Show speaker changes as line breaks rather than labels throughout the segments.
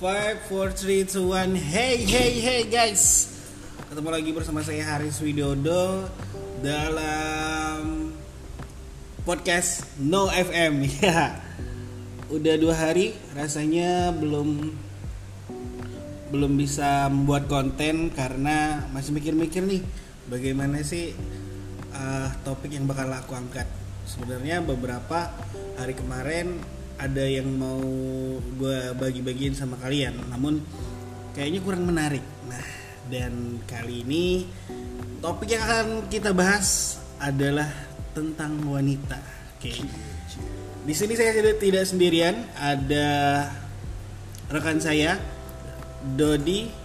Five, four, three, two, one. Hey, hey, hey, guys. Ketemu lagi bersama saya Haris Widodo dalam podcast No FM. Ya, udah dua hari rasanya belum belum bisa membuat konten karena masih mikir-mikir nih bagaimana sih uh, topik yang bakal aku angkat. Sebenarnya beberapa hari kemarin ada yang mau gue bagi-bagiin sama kalian namun kayaknya kurang menarik nah dan kali ini topik yang akan kita bahas adalah tentang wanita oke di sini saya tidak tidak sendirian ada rekan saya Dodi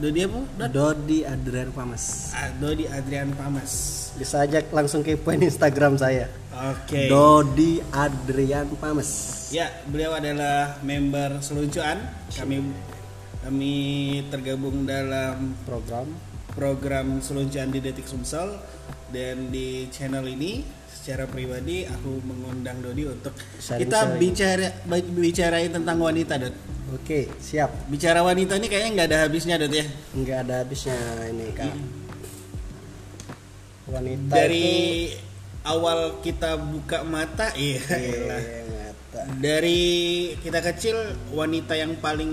Dodi apa? Dod?
Dodi Adrian Pamas.
Ah, Dodi Adrian Pamas.
Bisa aja langsung kepoin Instagram saya.
Oke.
Dodi Adrian Pamas.
Ya, beliau adalah member seluncuan. Kami kami tergabung dalam
Program
program seluncuan di Detik Sumsel dan di channel ini secara pribadi aku mengundang Dodi untuk
Sharing-sharing.
kita bicara bicarain tentang wanita, Dot.
Oke, siap.
Bicara wanita ini kayaknya nggak ada habisnya, Dot ya.
Nggak ada habisnya ini kak. Wanita
Dari
itu,
awal kita buka mata, iya.
Iya.
Dari kita kecil wanita yang paling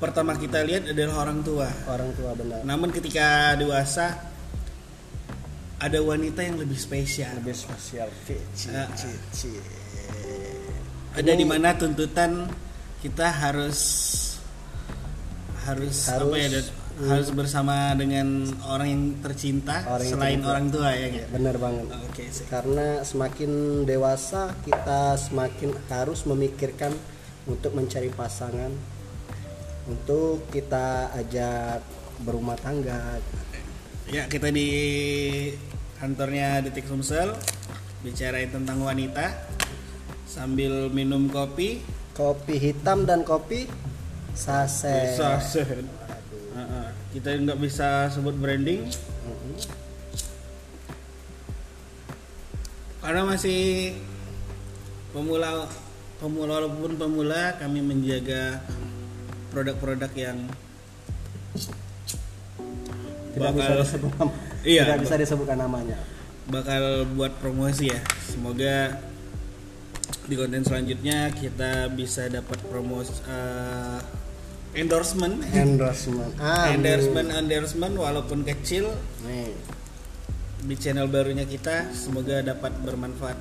pertama kita lihat adalah orang tua.
Orang tua benar.
Namun ketika dewasa ada wanita yang lebih spesial.
Lebih spesial. Cici,
Ah.
cici.
Ada di mana tuntutan kita harus harus, apa ya
Harus,
bersama dengan orang yang tercinta
Orang yang
selain
tercinta.
orang tua ya nggak?
Benar banget.
Oke sih.
Karena semakin dewasa kita semakin harus memikirkan untuk mencari pasangan untuk kita ajak berumah tangga.
Ya kita di kantornya Detik Sumsel bicarain tentang wanita sambil minum kopi.
Kopi hitam dan kopi saset.
Saset. Kita nggak bisa sebut branding karena masih pemula pemula walaupun pemula kami menjaga produk-produk yang
Tidak bisa
bakal
disebut nama.
Iya,
Tidak bisa disebutkan namanya.
bakal buat promosi ya semoga di konten selanjutnya kita bisa dapat promosi eh, endorsement
Endorsement. Amin.
endorsement endorsement walaupun kecil
Nih.
di channel barunya kita semoga dapat bermanfaat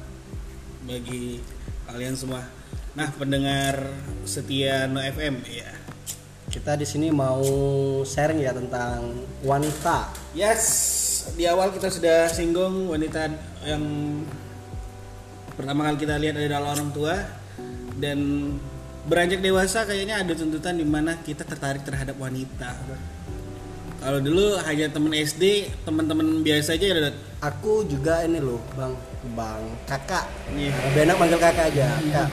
bagi kalian semua. Nah, pendengar setia No FM ya.
Kita di sini mau sharing ya tentang wanita.
Yes, di awal kita sudah singgung wanita yang pertama kali kita lihat adalah orang tua dan beranjak dewasa kayaknya ada tuntutan di mana kita tertarik terhadap wanita. Kalau dulu hanya temen SD, teman-teman biasa aja ada
Aku juga ini loh, Bang, Bang, Kakak.
Iya.
Lebih enak manggil Kakak aja. Kak,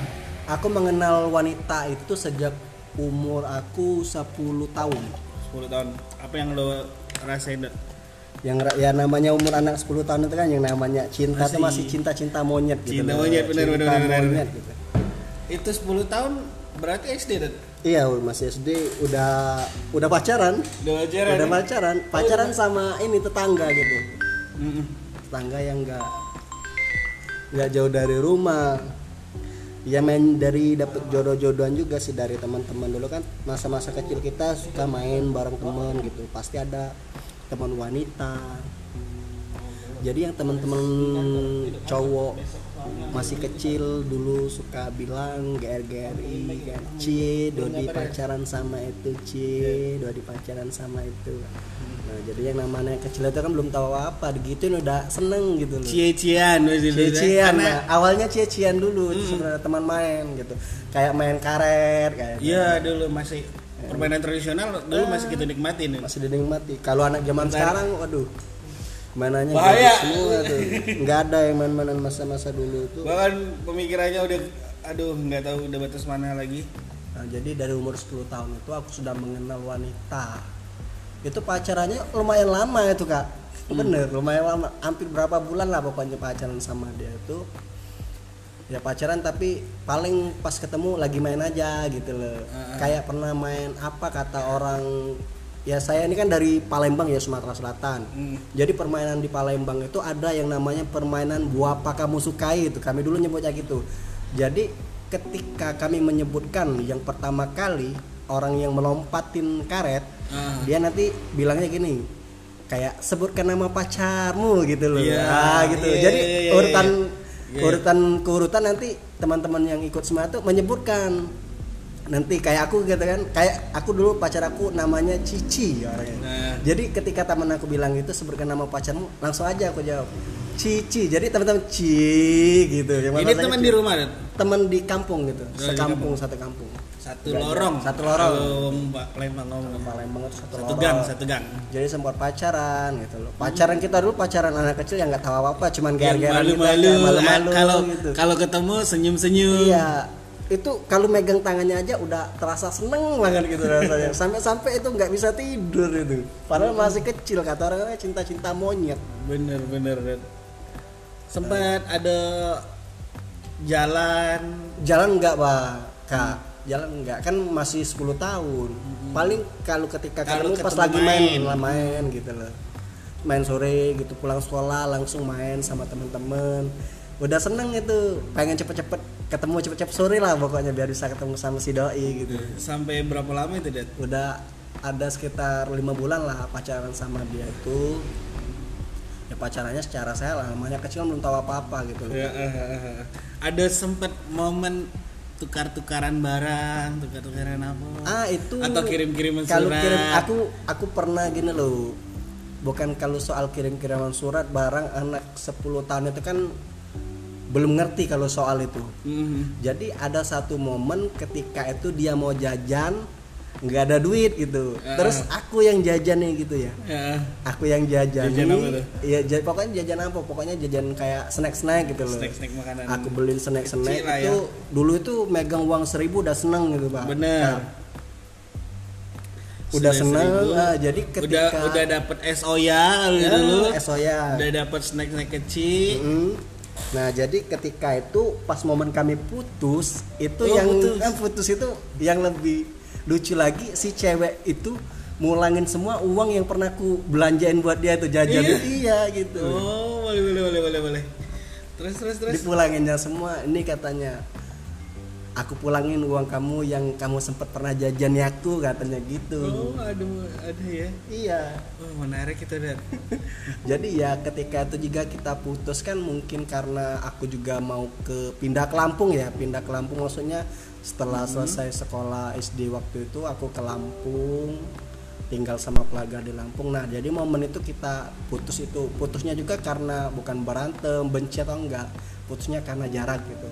aku mengenal wanita itu sejak umur aku 10 tahun.
10 tahun. Apa yang lo rasain? Dot?
Yang ya namanya umur anak 10 tahun itu kan yang namanya cinta
Masih-
itu masih cinta-cinta monyet gitu.
Cinta monyet, benar, benar.
monyet gitu.
Itu 10 tahun berarti SD Dot?
Iya, masih SD udah udah pacaran.
Udah pacaran?
Udah
ya?
pacaran, pacaran sama ini tetangga gitu. Tetangga yang enggak nggak jauh dari rumah. Ya main dari dapet jodoh-jodohan juga sih dari teman-teman dulu kan masa-masa kecil kita suka main bareng teman gitu pasti ada teman wanita jadi yang teman-teman cowok masih kecil dulu suka bilang GR-GRI kan Cie Dodi pacaran sama itu Cie Dodi pacaran sama itu. Nah jadi yang namanya kecil itu kan belum tahu apa digituin udah seneng gitu loh. Cie-cian
Karena
nah, awalnya cie-cian dulu itu sebenarnya teman main gitu. Kayak main karet kayak
Iya dulu masih permainan tradisional dulu masih kita nikmatin.
masih dinikmati. Kalau anak zaman sekarang waduh mainannya
Bahaya.
semua tuh. Nggak ada yang main-mainan masa-masa dulu tuh.
Bahkan pemikirannya udah aduh nggak tahu udah batas mana lagi.
nah, jadi dari umur 10 tahun itu aku sudah mengenal wanita. Itu pacarannya lumayan lama itu kak. Bener lumayan lama. Hampir berapa bulan lah pokoknya pacaran sama dia itu. Ya pacaran tapi paling pas ketemu lagi main aja gitu loh.
Ah, ah.
kayak pernah main apa kata orang ya saya ini kan dari Palembang ya Sumatera Selatan
Hmm.
jadi permainan di Palembang itu ada yang namanya permainan buah apa kamu sukai itu kami dulu nyebutnya gitu jadi ketika kami menyebutkan yang pertama kali orang yang melompatin karet
Ah.
dia nanti bilangnya gini kayak sebutkan nama pacarmu gitu loh
Iya,
ah gitu
iya,
jadi
iya, iya,
urutan
iya.
urutan keurutan nanti teman-teman yang ikut semua itu menyebutkan nanti kayak aku gitu kan kayak aku dulu pacar aku namanya Cici orangnya
Nah.
jadi ketika teman aku bilang itu sebutkan nama pacarmu langsung aja aku jawab Cici jadi teman-teman Ci gitu yang
Ini teman di rumah,
teman di kampung gitu
Oh,
sekampung satu kampung
Satu
Nggak
lorong.
Satu lorong.
Kalau Mbak Palembang ngomong.
Palembang itu satu,
Satu
lorong.
gang, satu gang.
jadi sempat pacaran gitu loh pacaran kita dulu pacaran anak kecil yang nggak tahu apa apa cuman gara-gara
malu-malu,
malu-malu
kalau
gitu
kalau ketemu senyum-senyum.
iya itu kalau megang tangannya aja udah terasa seneng banget gitu rasanya. Sampai-sampai itu nggak bisa tidur itu. Padahal masih kecil kata orang cinta-cinta monyet.
Bener bener. Dat. Sempat ada jalan?
Jalan nggak pak? Kak jalan nggak. Kan masih 10 tahun. Paling kalau ketika ketemu pas lagi main
main.
lah main gitu loh. Main sore gitu pulang sekolah langsung main sama temen-temen udah seneng itu pengen cepet-cepet ketemu cepet-cepet sore lah pokoknya biar bisa ketemu sama si doi gitu
sampai berapa lama itu, Dat?
udah ada sekitar lima bulan lah pacaran sama dia itu ya pacarannya secara saya lah namanya kecil belum tahu apa-apa gitu
Ya, eh, eh, eh. Ada sempat momen tukar-tukaran barang, tukar-tukaran apa?
ah itu
Atau kirim-kiriman
kalau
surat.
kirim aku aku pernah gini loh bukan kalau soal kirim-kiriman surat barang anak 10 tahun itu kan belum ngerti kalau soal itu
Mhm.
jadi ada satu momen ketika itu dia mau jajan nggak ada duit gitu
Ah.
terus aku yang jajan nih gitu ya
Ya.
aku yang jajan
Jajan apa tuh?
iya ja- pokoknya jajan apa pokoknya jajan kayak snack snack gitu loh
Snack-snack makanan.
aku beliin snack snack
Kecil lah
itu
ya.
dulu itu megang uang seribu udah seneng gitu pak
Bener.
udah
Sudah
seneng
seribu.
ah, jadi
udah
ketika
udah dapat SOYA kalau
Ya,
dulu.
SOYA.
Udah dapat snack-snack kecil.
Mm. Nah jadi ketika itu pas momen kami putus itu
Oh,
yang
putus.
kan putus itu yang lebih lucu lagi si cewek itu ngulangin semua uang yang pernah ku belanjain buat dia itu jajan
Iya?
iya gitu
Oh, boleh boleh boleh boleh boleh. Terus terus terus.
dipulanginnya semua ini katanya aku pulangin uang kamu yang kamu sempat pernah jajan ya aku katanya gitu.
Oh, aduh, ada ya.
iya.
Oh, menarik itu dan.
jadi ya ketika itu juga kita putus kan mungkin karena aku juga mau ke pindah ke Lampung ya pindah ke Lampung. Maksudnya setelah selesai sekolah SD waktu itu aku ke Lampung tinggal sama keluarga di Lampung. Nah jadi momen itu kita putus itu putusnya juga karena bukan berantem benci atau enggak putusnya karena jarak gitu.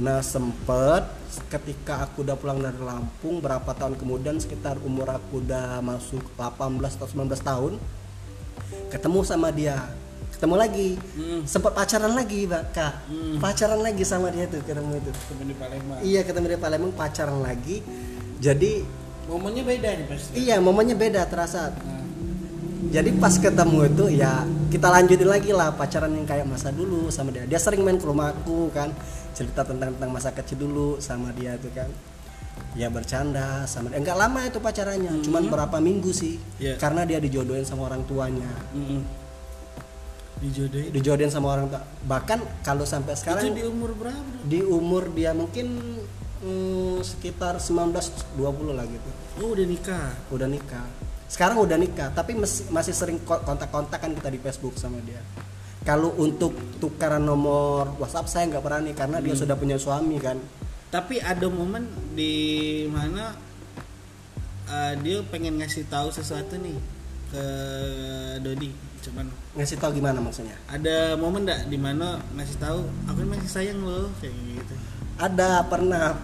Nah sempet ketika aku udah pulang dari Lampung berapa tahun kemudian sekitar umur aku udah masuk 18 atau 19 tahun ketemu sama dia. Ketemu lagi.
Hmm.
sempat pacaran lagi Mbak, kak.
Hmm.
pacaran lagi sama dia tuh ketemu itu.
Temen di Palembang.
iya ketemu di Palembang pacaran lagi. Jadi
Momennya beda nih pasti.
iya momennya beda terasa.
Nah,
jadi pas ketemu itu ya kita lanjutin lagi lah pacaran yang kayak masa dulu sama dia dia sering main ke rumahku kan cerita tentang tentang masa kecil dulu sama dia tuh kan ya bercanda sama dia enggak lama itu pacarannya cuman berapa minggu sih
Iya.
karena dia dijodohin sama orang tuanya
mm-mm. Dijodohin.
dijodohin sama orang tua bahkan kalau sampai
Itu
sekarang
di umur berapa?
Di umur dia mungkin hmm, sekitar 19 20 lah gitu
Oh, udah nikah.
udah nikah sekarang udah nikah tapi masih sering ko- kontak-kontakan kita di Facebook sama dia kalau untuk tukaran nomor WhatsApp saya nggak berani karena dia sudah punya suami kan
Tapi ada momen di mana uh, dia pengen ngasih tahu sesuatu nih ke Dodi. Cuman
ngasih tahu gimana maksudnya
ada momen enggak di mana ngasih tahu aku masih sayang lo kayak gitu.
ada pernah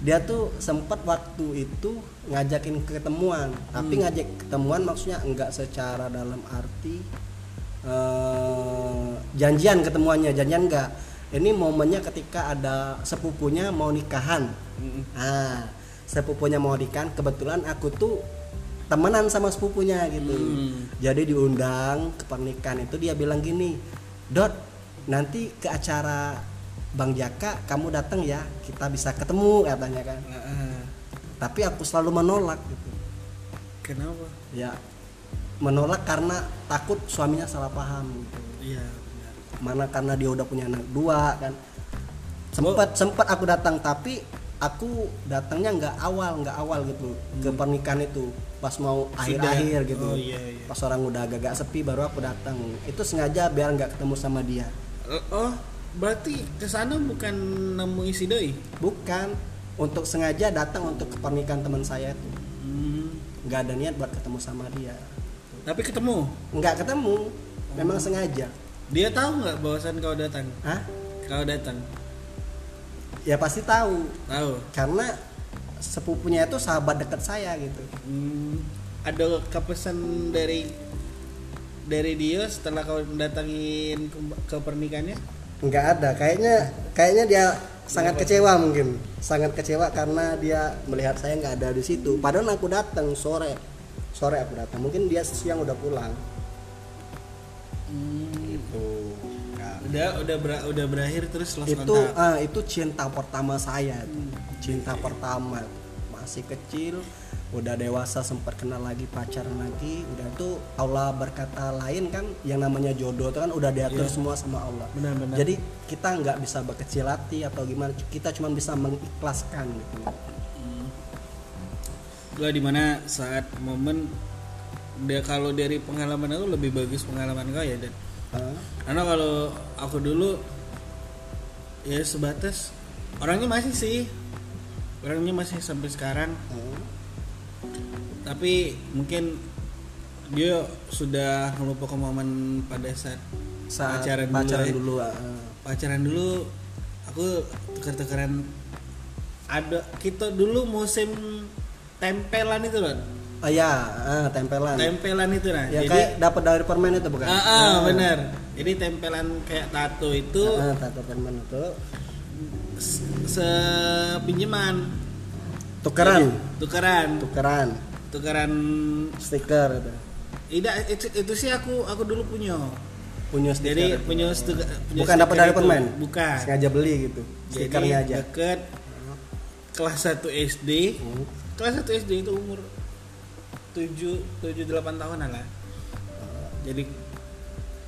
dia tuh sempat waktu itu ngajakin ketemuan tapi ngajak ketemuan maksudnya enggak secara dalam arti eh, janjian ketemuannya janjian enggak ini momennya ketika ada sepupunya mau nikahan
Mm-mm.
nah sepupunya mau nikahan kebetulan aku tuh temenan sama sepupunya gitu
Hmm.
jadi diundang ke pernikahan itu dia bilang gini dot nanti ke acara Bang Jaka kamu datang ya kita bisa ketemu katanya kan. Tapi aku selalu menolak gitu.
Kenapa?
Ya menolak karena takut suaminya salah paham gitu.
Iya benar.
mana karena dia udah punya anak dua kan. Sempat sempat aku datang tapi aku datangnya nggak awal nggak awal gitu ke pernikahan itu. Pas mau akhir-akhir gitu.
Oh iya iya.
Pas orang udah agak-agak sepi baru aku datang. Itu sengaja biar nggak ketemu sama dia.
Oh berarti ke sana bukan nemu isi doi?
Bukan untuk sengaja datang untuk ke pernikahan teman saya itu.
Hmm.
nggak ada niat buat ketemu sama dia.
Tapi ketemu?
Nggak ketemu. Memang sengaja.
Dia tahu nggak bahwasan kau datang?
Hah?
kau datang?
Ya pasti tahu.
Tahu?
Karena sepupunya itu sahabat dekat saya gitu.
Hmm, ada kepesan dari dari dia setelah kau datangin ke, ke pernikahannya?
nggak ada. Kayaknya kayaknya dia sangat kecewa mungkin. Sangat kecewa karena dia melihat saya nggak ada di situ. Padahal aku datang sore. Sore aku datang. Mungkin dia siang udah pulang. Itu
Udah udah ber- udah berakhir terus lost
itu
kontak.
ah, itu cinta pertama saya tuh. cinta pertama. Masih kecil udah dewasa sempat kenal lagi pacaran lagi udah tuh Allah berkata lain kan yang namanya jodoh itu kan udah diatur
Iya.
semua sama Allah.
Benar-benar.
jadi kita nggak bisa berkecil hati atau gimana kita cuma bisa mengikhlaskan gitu.
Gua di mana saat momen dia kalau dari pengalaman aku lebih bagus pengalaman kau ya dan
Ah,
karena kalau aku dulu ya sebatas orangnya masih sih. Orangnya masih sampai sekarang.
Ah.
Tapi mungkin dia sudah melupakan momen pada saat
saat
Pacaran dulu
pacaran
ya.
dulu, ah.
pacaran dulu aku tuker-tukeran ada kita dulu musim tempelan itu loh
oh ya ah, tempelan.
Tempelan itu nah.
Ya
jadi
kayak dapat dari permen itu bukan?
Ah, ah, benar. Jadi tempelan kayak tato itu
ah, tato permen itu.
se- sepinjaman
tukeran.
Tukeran.
Tukeran
tukeran
stiker itu
tidak itu, itu sih aku aku dulu punya.
Punya stiker
jadi
itu.
punya, stu- punya
bukan dapat
stiker
dari
itu.
permen?
Bukan.
Sengaja beli gitu stikernya aja.
deket kelas 1 SD
Hmm.
kelas 1 SD itu umur 7 7 8 tahunan lah. Jadi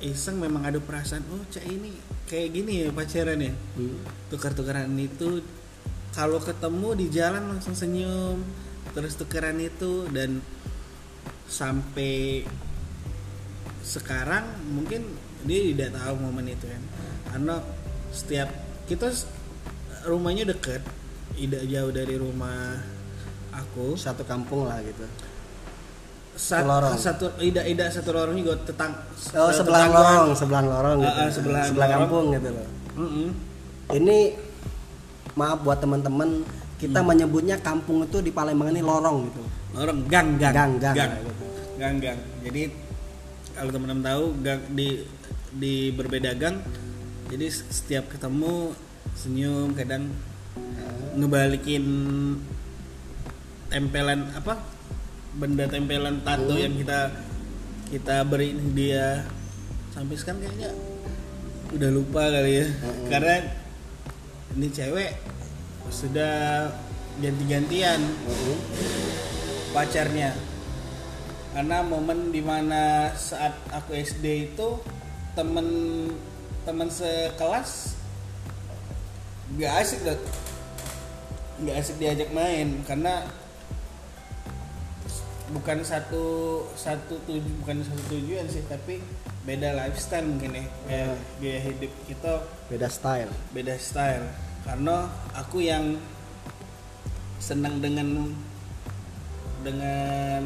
iseng memang ada perasaan oh cak ini kayak gini ya pacaran ya?
Hmm.
tukar-tukaran itu kalau ketemu di jalan langsung senyum terus tukeran itu dan sampai sekarang mungkin dia tidak tahu momen itu kan. Karena setiap kita rumahnya deket tidak jauh dari rumah aku.
Satu kampung lah gitu.
Sat-
lorong.
satu tidak tidak satu lorong juga tetang
oh sebelah lorong sebelah lorong gitu.
Ah, sebelah
sebelah kampung gitu loh.
Mm-mm.
ini maaf buat teman-teman kita
Hmm.
menyebutnya kampung itu di Palembang ini lorong gitu
lorong gang gang
Gang, gang,
gang
gitu.
gang, gang. jadi kalau teman-teman tahu gang di di berbeda gang jadi setiap ketemu senyum kadang ngebalikin tempelan apa benda tempelan tato
Hmm.
yang kita kita beri dia sampai sekarang kayaknya udah lupa kali ya
Hmm.
karena ini cewek sudah ganti-gantian
Mhm.
pacarnya. Karena momen di mana saat aku SD itu temen temen sekelas nggak asik loh nggak asik diajak main karena bukan satu satu tuju bukan satu tujuan sih tapi beda lifestyle mungkin ya. Kayak gaya hidup kita
beda style.
beda style karena aku yang senang dengan dengan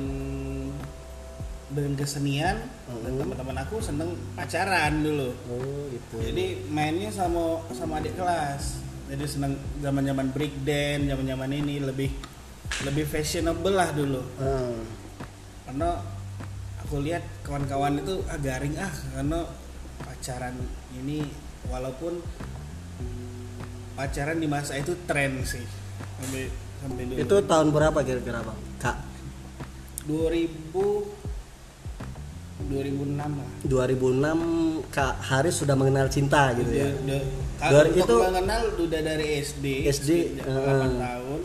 dengan kesenian dan
Mhm.
teman-teman aku seneng pacaran dulu.
Oh itu
jadi mainnya sama sama adik kelas. Jadi seneng zaman zaman break dance zaman zaman ini lebih lebih fashionable lah dulu.
Ah,
karena aku lihat kawan-kawan itu ah garing ah karena pacaran ini walaupun pacaran di masa itu tren sih. Sampai sampai dulu.
Itu tahun berapa kira-kira bang? Kak?
2000 2006 lah.
2006 Kak Haris sudah mengenal cinta gitu ya.
Udah- udah- kalau untuk
itu-
mengenal udah dari SD
SD,
sejak
eh.
8 tahun.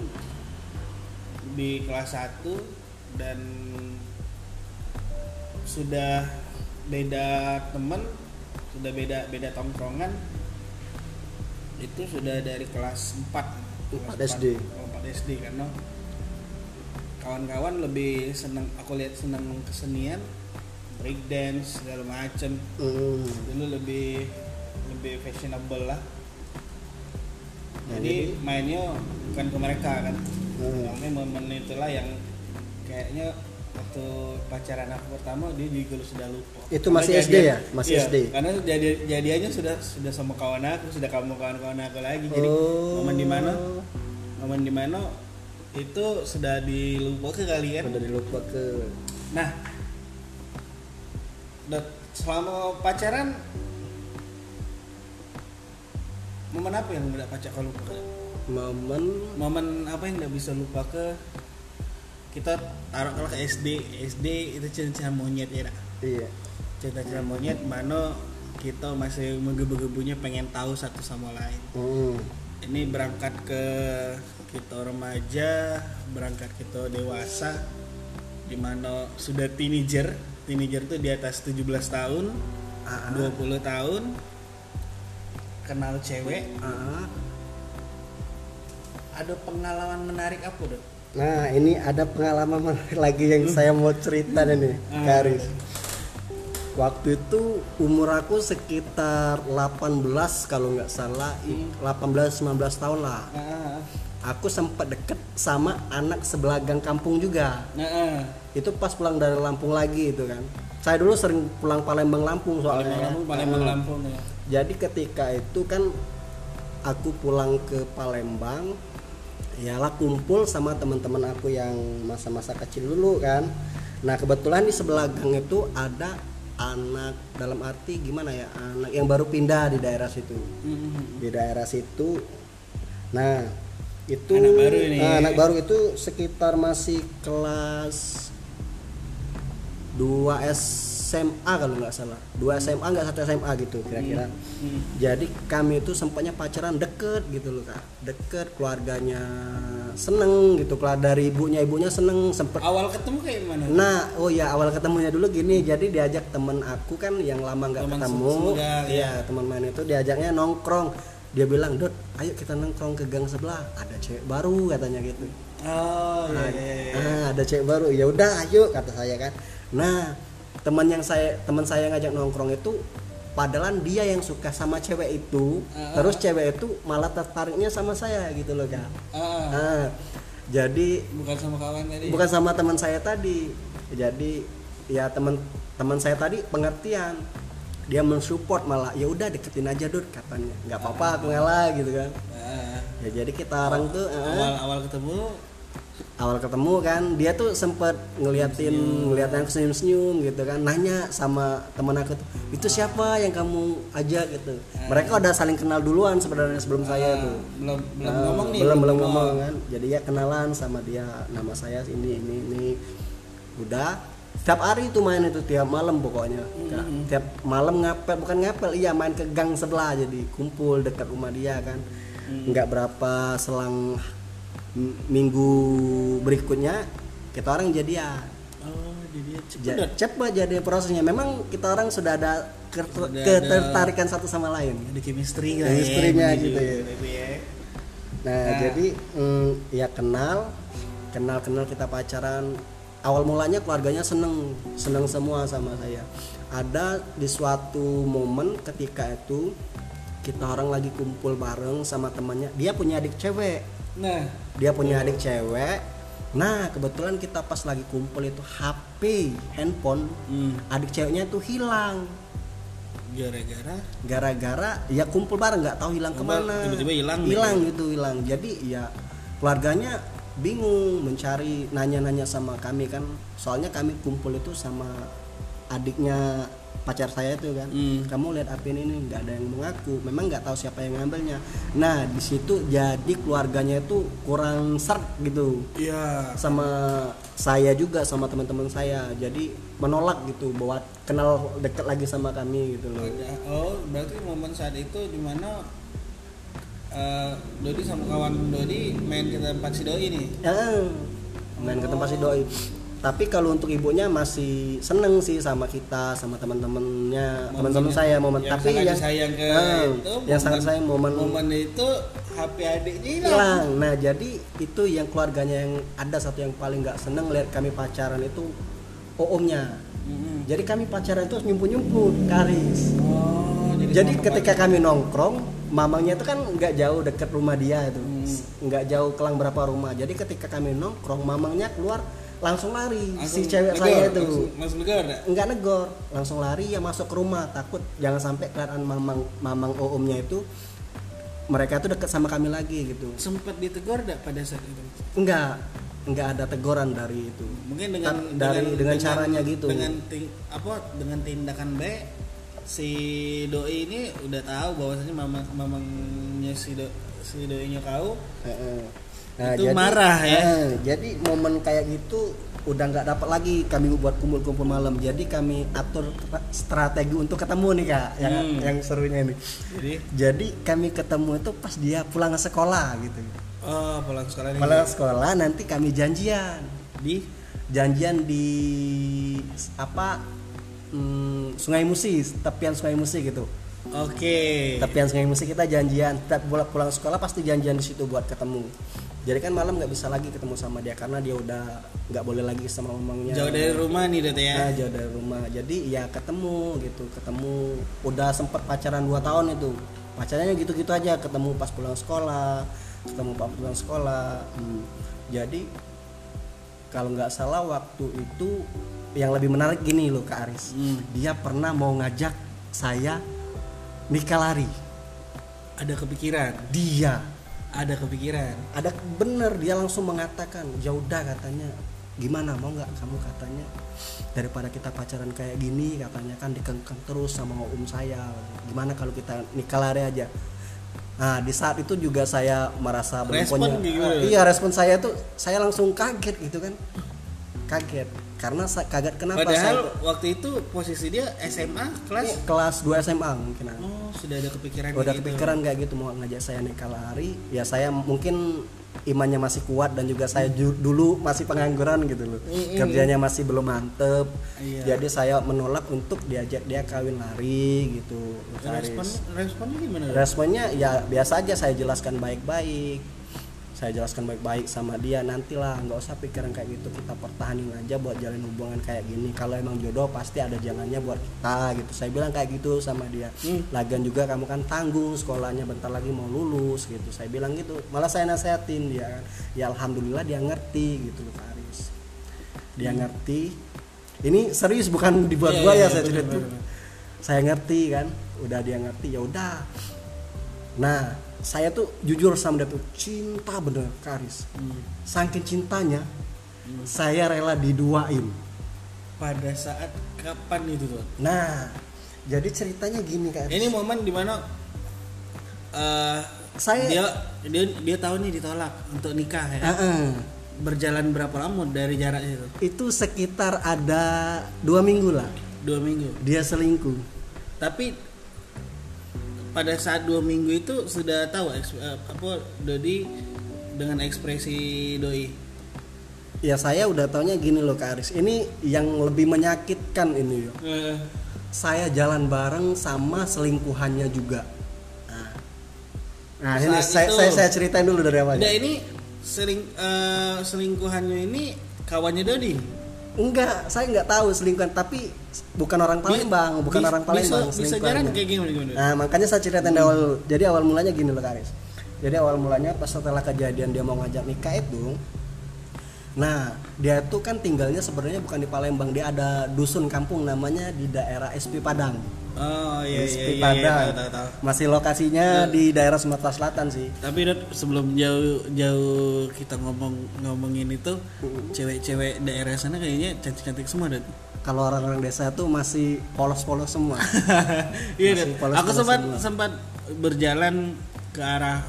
Di kelas 1 dan sudah beda temen sudah beda beda tongkrongan itu sudah dari kelas 4
Empat
Kelas
SD.
4 SD karena kawan-kawan lebih seneng aku lihat seneng kesenian break dance segala macem
Hmm.
dulu lebih lebih fashionable lah
Nah,
jadi mainnya bukan ke mereka kan
Hmm.
soalnya momen itulah yang kayaknya waktu pacaran aku pertama dia juga sudah lupa
Itu
Karena
masih SD
jadian-
ya? Masih
iya,
SD?
karena jadi jadiannya sudah sudah sama kawan aku sudah kamu kawan kawan aku lagi jadi
Oh.
momen di mana momen di mana itu sudah dilupa ke kalian
Udah dilupa ke
Nah, selama pacaran momen apa yang nggak pacar kalau lupa?
momen
Momen apa yang nggak bisa lupa ke kita taruh kalau ke SD, SD itu cinta monyet ya,
iya
cinta-cinta monyet mana kita masih menggebu-gebunya pengen tahu satu sama lain.
Hmm.
Ini berangkat ke kita remaja, berangkat kita dewasa, di mana sudah teenager, teenager tuh di atas 17 tahun,
Ah,
20 tahun, kenal cewek,
ah.
ada pengalaman menarik apa dok?
Nah ini ada pengalaman lagi yang saya mau cerita nih
Ah.
Karis Waktu itu umur aku sekitar 18 kalau nggak salah i- 18-19 tahun lah.
Nah,
Aku sempat deket sama anak sebelah gang kampung juga.
Nah,
Itu pas pulang dari Lampung lagi itu kan. Saya dulu sering pulang Palembang Lampung soalnya.
Palembang Lampung, Palembang Lampung ya.
jadi ketika itu kan aku pulang ke Palembang Yalah kumpul sama teman-teman aku yang masa-masa kecil dulu kan nah kebetulan di sebelah gang itu ada anak dalam arti gimana ya anak yang baru pindah di daerah situ
Mhm.
di daerah situ nah itu
Anak baru ini.
nah, anak baru itu sekitar masih kelas 2 SMA kalau nggak salah 2 SMA nggak satu SMA gitu kira-kira
Hmm.
jadi kami itu sempatnya pacaran deket gitu loh kak deket keluarganya seneng gitu keluar dari ibunya ibunya seneng sempet
Awal ketemu kayak gimana?
Nah, oh ya awal ketemunya dulu gini, jadi diajak temen aku kan yang lama nggak ketemu, iya
ya.
teman main itu diajaknya nongkrong. Dia bilang, Dot, ayo kita nongkrong ke gang sebelah, ada cewek baru katanya gitu.
Oh iya
Nah,
iya. iya.
ah, ada cewek baru, ya udah ayo kata saya kan. Nah, teman yang saya teman saya ngajak nongkrong itu padahal dia yang suka sama cewek itu,
Ah.
terus cewek itu malah tertariknya sama saya gitu loh kak.
Ah,
Ah, jadi
bukan sama kawan tadi.
bukan sama teman saya tadi. Jadi ya teman teman saya tadi pengertian. Dia mensupport malah ya udah deketin aja dud katanya. Nggak apa-apa aku ngalah gitu kan. Ya jadi kita orang tuh
awal awal ketemu
awal ketemu kan dia tuh sempet ngeliatin ngeliatin aku senyum senyum gitu kan nanya sama teman aku tuh itu siapa yang kamu ajak? gitu. Mereka udah saling kenal duluan sebenarnya sebelum saya tuh.
belum belum
Nah,
ngomong nih.
belum belum ngomong. kan. Jadi ya kenalan sama dia nama saya ini ini ini. Udah setiap hari itu main itu tiap malam pokoknya. Kak. tiap malam ngapel bukan ngapel iya main ke gang sebelah jadi kumpul dekat rumah dia kan. Nggak berapa selang minggu berikutnya kita orang jadian
Oh, jadi dia cepet.
Ja- cepat jadi prosesnya memang kita orang sudah ada ketertarikan satu sama lain
Ada chemistry lah
Chemistry-nya
menuju
gitu ya.
itu ya.
Nah,
Nah.
jadi mm, ya kenal, kenal kenal kita pacaran. Awal mulanya keluarganya seneng, seneng semua sama saya. Ada di suatu momen ketika itu kita orang lagi kumpul bareng sama temannya. Dia punya adik cewek.
Nah,
Dia punya adik cewek. Nah, kebetulan kita pas lagi kumpul itu HP, handphone,
hmm,
adik ceweknya tuh hilang.
gara-gara
gara-gara ya kumpul bareng nggak tahu hilang
ke
mana
tiba-tiba hilang
hilang
gitu.
gitu hilang jadi ya keluarganya bingung mencari nanya-nanya sama kami kan soalnya kami kumpul itu sama adiknya pacar saya itu kan.
Hmm.
kamu lihat api ini nggak ada yang mengaku. Memang nggak tahu siapa yang ngambilnya. Nah di situ jadi keluarganya itu kurang serk gitu.
Iya.
sama saya juga sama teman-teman saya. Jadi menolak gitu buat kenal dekat lagi sama kami gitu loh.
Oh, berarti momen saat itu di mana eh Dodi sama kawan Dodi main ke tempat si Doi nih.
Ya, main ke tempat si doi. Tapi kalau untuk ibunya masih seneng sih sama kita, sama teman-temannya, teman-teman saya momen.
yang
Tapi yang
disayang ke
Ah,
itu,
yang sangat sayang momen,
momen itu HP adiknya hilang.
hilang. Nah jadi itu yang keluarganya yang ada satu yang paling nggak seneng lihat kami pacaran itu omnya.
Mm-mm.
Jadi kami pacaran itu nyumput-nyumput, karis.
Oh,
Jadi
sama
ketika kami nongkrong, mamangnya itu kan nggak jauh deket rumah dia itu,
Hmm.
nggak jauh kelang berapa rumah. Jadi ketika kami nongkrong, mamangnya keluar langsung lari
Langsung
si cewek
negor,
saya itu
langsung, langsung negor nggak?
nggak negor, langsung lari ya masuk ke rumah takut jangan sampai kelihatan mamang mamang omnya itu mereka itu deket sama kami lagi gitu.
Sempat ditegur nggak pada saat itu?
Enggak, nggak ada teguran dari itu.
Mungkin dengan
Ta- dari dengan, caranya gitu.
Dengan ting- apa dengan tindakan baik si doi ini udah tahu bahwasanya mamang mamangnya si do, si doinya kau
Heeh.
Itu marah ya?
eh, jadi momen kayak gitu udah nggak dapat lagi kami buat kumpul-kumpul malam. Jadi kami atur tra- strategi untuk ketemu nih kak, yang
Hmm.
yang serunya nih.
jadi
Jadi kami ketemu itu pas dia pulang ke sekolah gitu.
oh pulang sekolah ini
Pulang sekolah nanti kami janjian,
di
janjian di apa hmm, Sungai Musi, tepian Sungai Musi gitu.
oke
tepian sungai musik kita janjian setiap pulang sekolah pasti janjian di situ buat ketemu jadi kan malam nggak bisa lagi ketemu sama dia karena dia udah nggak boleh lagi sama mamangnya.
Jauh dari rumah nih Dut ya?
Nah, jauh dari rumah. Jadi ya ketemu gitu ketemu. Udah sempet pacaran 2 tahun itu. Pacarnya gitu-gitu aja ketemu pas pulang sekolah ketemu pas pulang sekolah. Hmm. jadi kalau nggak salah waktu itu yang lebih menarik gini loh Kak Aris.
Hmm.
dia pernah mau ngajak saya nikah lari.
Ada kepikiran?
Dia
ada kepikiran.
Ada bener dia langsung mengatakan ya udah katanya. Gimana mau nggak kamu? katanya. Daripada kita pacaran kayak gini katanya kan dikengkeng terus sama om saya. Gimana kalau kita nikah lari aja? Nah di saat itu juga saya merasa belum
Respon
punya-? Ah, iya respon saya tuh saya langsung kaget gitu kan. Kaget karena saya kaget kenapa
padahal
saya
waktu itu posisi dia SMA kelas?
Kelas 2 SMA mungkin.
Oh sudah ada kepikiran
udah
kayak gitu.
kepikiran kayak gitu mau ngajak saya nikah lari? Ya saya mungkin imannya masih kuat dan juga saya ju- dulu masih pengangguran gitu loh.
Mm-mm.
kerjanya masih belum mantep.
Iya.
jadi saya menolak untuk diajak dia kawin lari gitu
respon responnya gimana?
Responnya ya biasa aja saya jelaskan baik-baik saya jelaskan baik-baik sama dia nantilah nggak usah pikiran kayak gitu. Kita pertahanin aja buat jalin hubungan kayak gini. Kalau emang jodoh pasti ada jalannya buat kita gitu. Saya bilang kayak gitu sama dia.
Hmm.
lagian juga kamu kan tanggung sekolahnya bentar lagi mau lulus gitu. Saya bilang gitu. Malah saya nasehatin dia ya alhamdulillah dia ngerti gitu loh Aris dia ngerti. Ini serius bukan dibuat
Iya,
gua
iya,
ya saya
bener,
cerita. saya ngerti kan. Udah dia ngerti ya udah. Nah saya tuh jujur sama dia tuh cinta bener Karis.
Hmm.
saking cintanya saya rela diduain.
Pada saat kapan itu tuh?
Nah jadi ceritanya gini Kak
ini momen di mana eh
Saya-
dia dia dia tahu nih ditolak untuk nikah ya?
Heeh.
berjalan berapa lama dari jarak itu?
Itu sekitar ada dua minggu lah.
Dua minggu?
Dia selingkuh.
Tapi pada saat dua minggu itu sudah tahu eh, apa Dodi dengan ekspresi doi?
Ya saya udah taunya gini loh Kak Aris. Ini yang lebih menyakitkan ini yo.
Eh,
saya jalan bareng sama selingkuhannya juga. Nah, nah ini saya,
itu-
saya saya ceritain dulu dari awalnya.
Ini sering eh, selingkuhannya ini kawannya Dodi.
Enggak, saya nggak tahu selingkuhan, tapi bukan orang Palembang, bukan
Bis-
orang Palembang
Bisa, bisa jarang kayak gimana gimana?
Nah, makanya saya ceritain dari awal. Jadi awal mulanya gini loh, Karis. Jadi awal mulanya pas setelah kejadian dia mau ngajak nikah itu, nah dia tuh kan tinggalnya sebenarnya bukan di Palembang, dia ada dusun kampung namanya di daerah SP Padang.
Oh iya iya
SP
iya, iya,
Padang.
tahu, tahu, tahu.
Masih lokasinya di daerah Sumatera Selatan sih.
Tapi sebelum jauh jauh kita ngomong ngomongin itu, cewek-cewek daerah sana kayaknya cantik-cantik semua Dot.
Kalau orang-orang desa tuh masih polos-polos semua
Iya,
polos-polos
aku sempat
semua.
sempat berjalan ke arah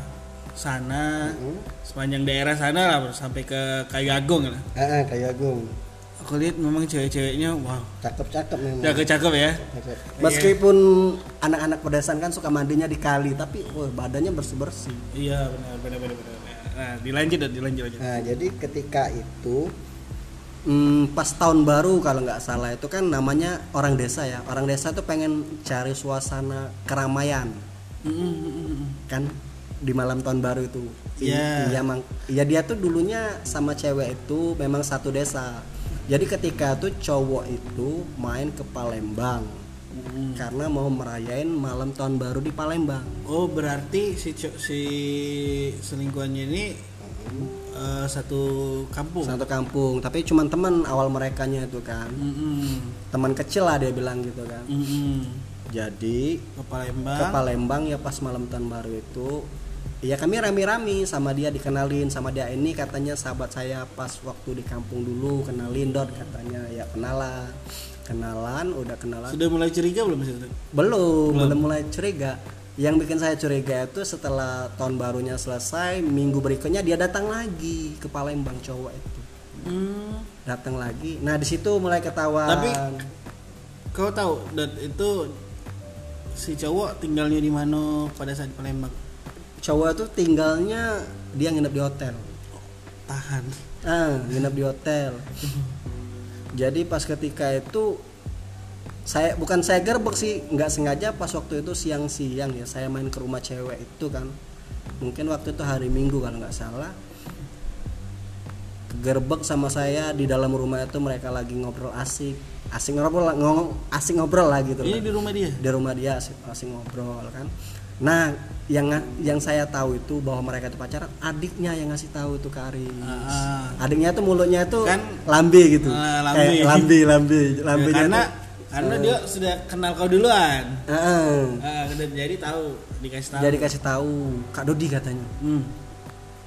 sana sepanjang daerah sana lah sampai ke Kayu Agung lah.
eh, eh, kayak Agung
Aku lihat memang cewek-ceweknya wow,
cakep-cakep memang
cakep-cakep ya.
Cakep. meskipun anak-anak pedesaan kan suka mandinya di kali tapi wah, badannya bersih-bersih
Iya benar benar benar benar. Nah, dilanjut Dad, dilanjut aja.
Nah, jadi ketika itu hmm, pas tahun baru kalau nggak salah itu kan namanya orang desa ya. Orang desa tuh pengen cari suasana keramaian kan di malam tahun baru itu. I-
Iya.
Iya, mang. Iya dia tuh dulunya sama cewek itu memang satu desa. Jadi ketika tuh cowok itu main ke Palembang karena mau merayain malam tahun baru di Palembang.
Oh berarti si si selingkuhannya ini eh, satu kampung.
Satu kampung, tapi cuman teman awal merekanya itu kan.
Mm-mm.
teman kecil lah dia bilang gitu kan
Mm-mm.
jadi
Ke Palembang.
ke Palembang ya pas malam tahun baru itu ya kami rame-rame sama dia dikenalin sama dia ini katanya sahabat saya pas waktu di kampung dulu kenalin dot katanya ya kenalan kenalan udah kenalan
Sudah mulai curiga belum sih?
Belum belum mulai curiga yang bikin saya curiga itu setelah tahun barunya selesai minggu berikutnya dia datang lagi ke Palembang cowok itu
Hmm.
datang lagi nah di situ mulai ketahuan
Tapi kau tahu dat itu si cowok tinggalnya di mana pada saat Palembang?
cowok tuh tinggalnya dia nginep di hotel
Tahan.
ah nginep di hotel jadi pas ketika itu saya bukan saya gerbek sih nggak sengaja pas waktu itu siang-siang ya saya main ke rumah cewek itu kan. Mungkin waktu itu hari minggu kalau nggak salah. Gerbek sama saya di dalam rumah itu mereka lagi ngobrol asik. Asik ngobrol lah ngomong asik ngobrol lah gitu
Ini
kan.
di rumah dia.
di rumah dia asik, asik ngobrol kan. Nah yang yang saya tahu itu bahwa mereka itu pacaran adiknya yang ngasih tahu itu ke Aris.
Ah.
adiknya tuh mulutnya tuh
Kan-
lambe gitu.
Ah, lambe.
kayak lambe. lambe
Ya, karena karena dia sudah kenal kau duluan.
Heeh.
Ah, dan jadi tahu dikasih tahu.
jadi kasih tahu kak Dodi katanya
Hmm.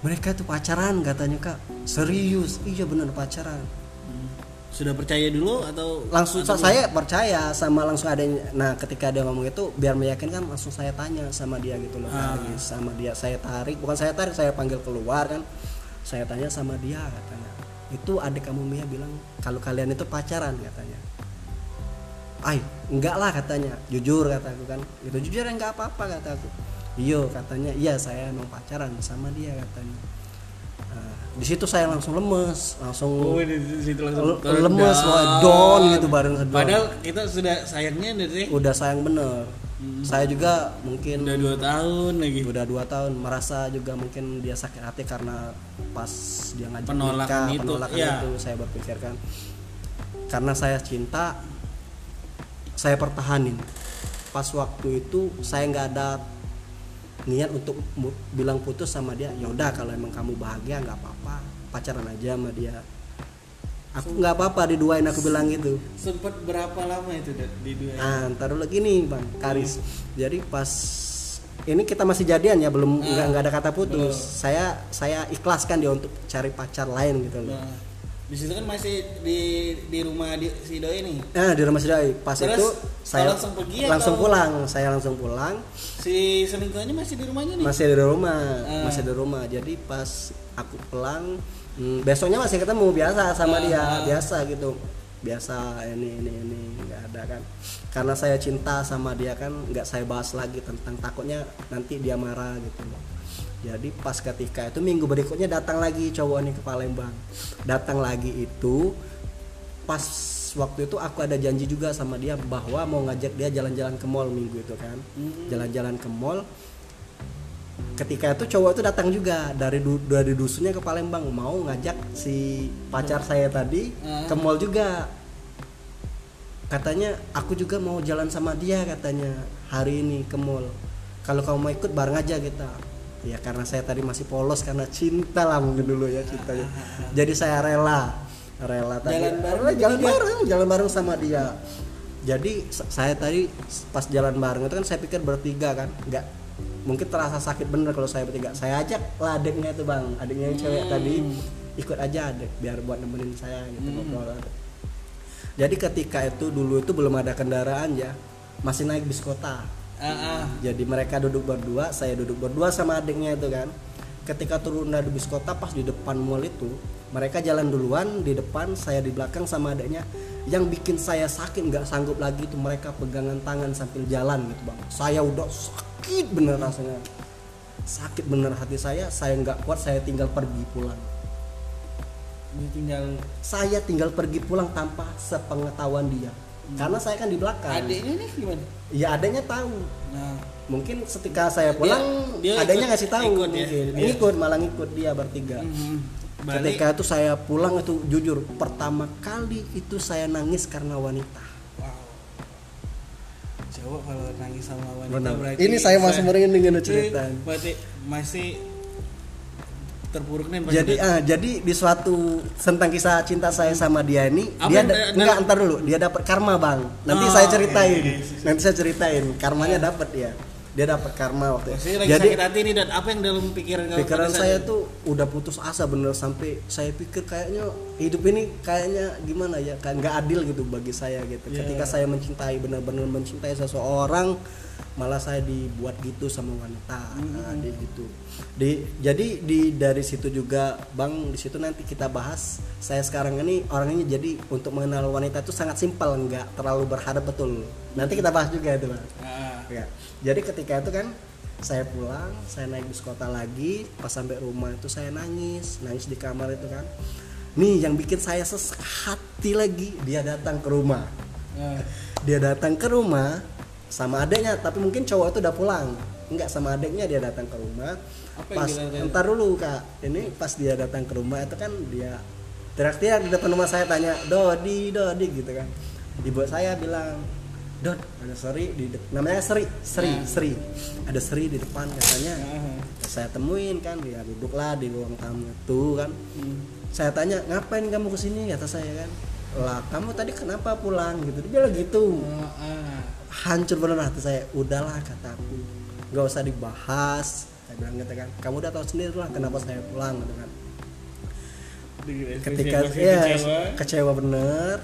mereka tuh pacaran katanya kak serius iya benar pacaran
Hmm. Sudah percaya dulu atau
langsung
atau
saya percaya sama langsung ada nah ketika dia ngomong itu biar meyakinkan langsung saya tanya sama dia gitu loh
Ah.
Aris. sama dia saya tarik bukan saya tarik saya panggil keluar kan saya tanya sama dia katanya itu adik kamu Mia bilang kalau kalian itu pacaran katanya ay enggak lah katanya. Jujur kataku kan. Itu jujur ya enggak apa-apa kataku. Iyo katanya. Iya saya emang pacaran sama dia katanya. Nah, di situ saya langsung lemes langsung
Oh, di situ langsung
Le- lemes, wah, down gitu bareng down.
Padahal kita sudah sayangnya dari
udah sayang bener. Saya juga mungkin
udah dua tahun lagi.
udah dua tahun. Merasa juga mungkin dia sakit hati karena pas dia ngajak
Penolakan
nikah,
itu,
penolakan
iya.
itu saya berpikirkan karena saya cinta saya pertahanin. Pas waktu itu saya nggak ada niat untuk bilang putus sama dia. Ya udah kalau emang kamu bahagia nggak apa-apa. Pacaran aja sama dia. Aku nggak apa-apa diduain aku bilang gitu.
Sempat berapa lama itu Dad, di dua?
Nah, ntar dulu gini bang, Karis. Jadi pas ini kita masih jadian ya, belum nggak nggak ada kata putus. Saya saya ikhlaskan dia untuk cari pacar lain gitu loh.
Nah, di situ kan masih di di rumah di, si doi nih.
Nah di rumah si Doi. Pas
Terus,
itu saya
langsung pergi
langsung
atau-
pulang. Saya langsung pulang.
Si selingkuhannya masih di rumahnya nih.
Masih di rumah,
Ah.
masih di rumah. Jadi pas aku pulang, hmm, besoknya masih ketemu biasa sama
Ah,
dia, biasa gitu. Biasa ini ini ini nggak ada kan. Karena saya cinta sama dia kan, nggak saya bahas lagi tentang takutnya nanti dia marah gitu. Jadi pas ketika itu minggu berikutnya datang lagi cowok ini ke Palembang. Datang lagi itu pas waktu itu aku ada janji juga sama dia bahwa mau ngajak dia jalan-jalan ke mall minggu itu kan. Jalan-jalan ke mall ketika itu cowok itu datang juga dari du- dari dusunnya ke Palembang mau ngajak si pacar saya tadi
Ah.
ke mall juga katanya aku juga mau jalan sama dia katanya hari ini ke mall kalau kamu mau ikut bareng aja kita ya karena saya tadi masih polos karena cinta lah mungkin dulu ya cintanya. Jadi saya rela rela tadi.
Jalan bareng
Rela jalan
bertiga?
bareng jalan bareng sama dia. Jadi sa- saya tadi pas jalan bareng itu kan saya pikir bertiga kan nggak mungkin terasa sakit bener kalau saya bertiga. Saya ajak lah adiknya itu bang. Adiknya yang cewek
Hmm.
tadi ikut aja adek biar buat nemenin saya gitu ngobrol
Di
jadi ketika itu dulu itu belum ada kendaraan ya masih naik bis kota
Ah.
jadi mereka duduk berdua saya duduk berdua sama adiknya itu kan. Ketika turun dari bis kota pas di depan mall itu mereka jalan duluan di depan saya di belakang sama adiknya. Yang bikin saya sakit nggak sanggup lagi itu mereka pegangan tangan sambil jalan gitu bang saya udah sakit bener rasanya. Sakit bener hati saya saya nggak kuat saya tinggal pergi pulang.
Tinggal
saya tinggal pergi pulang tanpa sepengetahuan dia karena saya kan di belakang
adiknya nih gimana?
ya adanya tahu
Nah,
mungkin ketika saya pulang
dia
adanya
ikut-
ngasih tahu
ikut ya?
mungkin
Dia-
ngikut malah ngikut dia bertiga.
Balik.
ketika itu saya pulang itu jujur pertama kali itu saya nangis karena wanita
Wow. Coba kalau nangis sama wanita
Benar.
berarti
ini saya masih merinding dengan cerita
Berarti masih terpuruk nih
jadi ah jadi di suatu tentang kisah cinta saya sama dia ini
Apa
dia da- enggak
dalam-
entar dulu. Dia dapat karma bang. Nanti
Oh,
saya ceritain. nanti saya ceritain. Karmanya dapat ya dia. Dapat karma waktu itu.
Lagi
jadi
sakit hati nih dan apa yang dalam pikiran kamu
pikiran saya
itu?
tuh udah putus asa bener sampai saya pikir kayaknya hidup ini kayaknya gimana ya? Kayak nggak adil gitu bagi saya gitu.
Iya.
ketika saya mencintai benar-benar mencintai seseorang malah saya dibuat gitu sama wanita
Hmm.
nah, di gitu di jadi di dari situ juga bang di situ nanti kita bahas saya sekarang ini orangnya jadi untuk mengenal wanita itu sangat simpel nggak terlalu berharap betul nanti kita bahas juga itu bang
Ah,
Ya. Jadi ketika itu kan saya pulang, saya naik bis kota lagi, pas sampai rumah itu saya nangis, nangis di kamar itu kan. Nih yang bikin saya sesak hati lagi, dia datang ke rumah.
ah.
Dia datang ke rumah sama adiknya, tapi mungkin cowok itu udah pulang. Enggak sama adiknya dia datang ke rumah.
Apa
pas entar dulu Kak. Ini pas dia datang ke rumah itu kan dia teriak-teriak di depan rumah saya tanya, "Dodi, Dodi" gitu kan. Ibu saya bilang, Dod, ada Sri di namanya Sri, Sri,
Ya.
Sri. Ada Sri di depan katanya.
Ah.
Saya temuin kan, dia duduklah di ruang tamu itu kan.
Hmm.
Saya tanya, "Ngapain kamu ke sini?" kata saya kan. Lah, kamu tadi kenapa pulang gitu? Dia bilang gitu.
Ah.
Hancur bener hati saya. Udahlah kataku. Gak usah dibahas. Saya bilang gitu kan. Kamu udah tahu sendiri lah kenapa saya pulang gitu kan. Ketika ya
kecewa.
kecewa bener.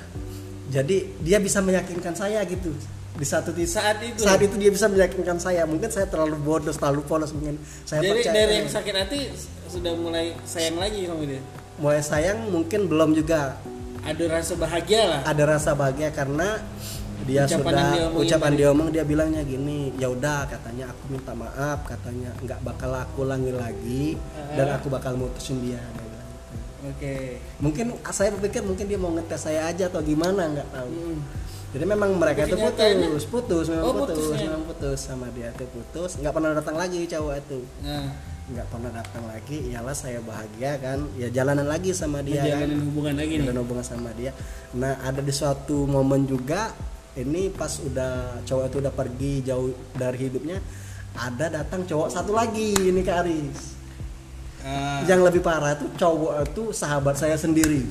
Jadi dia bisa meyakinkan saya gitu. Di satu titik
saat itu
saat itu dia bisa meyakinkan saya mungkin saya terlalu bodoh terlalu polos mungkin saya
jadi
percaya
dari yang sakit hati sudah mulai sayang lagi sama dia
mulai sayang mungkin belum juga
ada rasa bahagia lah
ada rasa bahagia karena dia
Ucapan yang
sudah
dia omongin
ucapan dia omong dia bilangnya gini ya udah katanya aku minta maaf katanya nggak bakal aku ulangi lagi dan aku bakal mutusin dia dia
oke.
Mungkin saya berpikir mungkin dia mau ngetes saya aja atau gimana nggak tahu.
Hmm.
jadi memang mereka itu putus putus memang
Oh,
putus
putusnya.
memang putus sama dia itu putus. Nggak pernah datang lagi cowok itu.
Nah.
Nggak pernah datang lagi iyalah saya bahagia kan. Ya jalanan lagi sama dia kan.
menjalin hubungan lagi nih.
dan hubungan sama dia. Nah ada di suatu momen juga ini pas udah cowok itu udah pergi jauh dari hidupnya ada datang cowok satu lagi ini Kak Aris.
Ah,
yang lebih parah tuh cowok itu sahabat saya sendiri.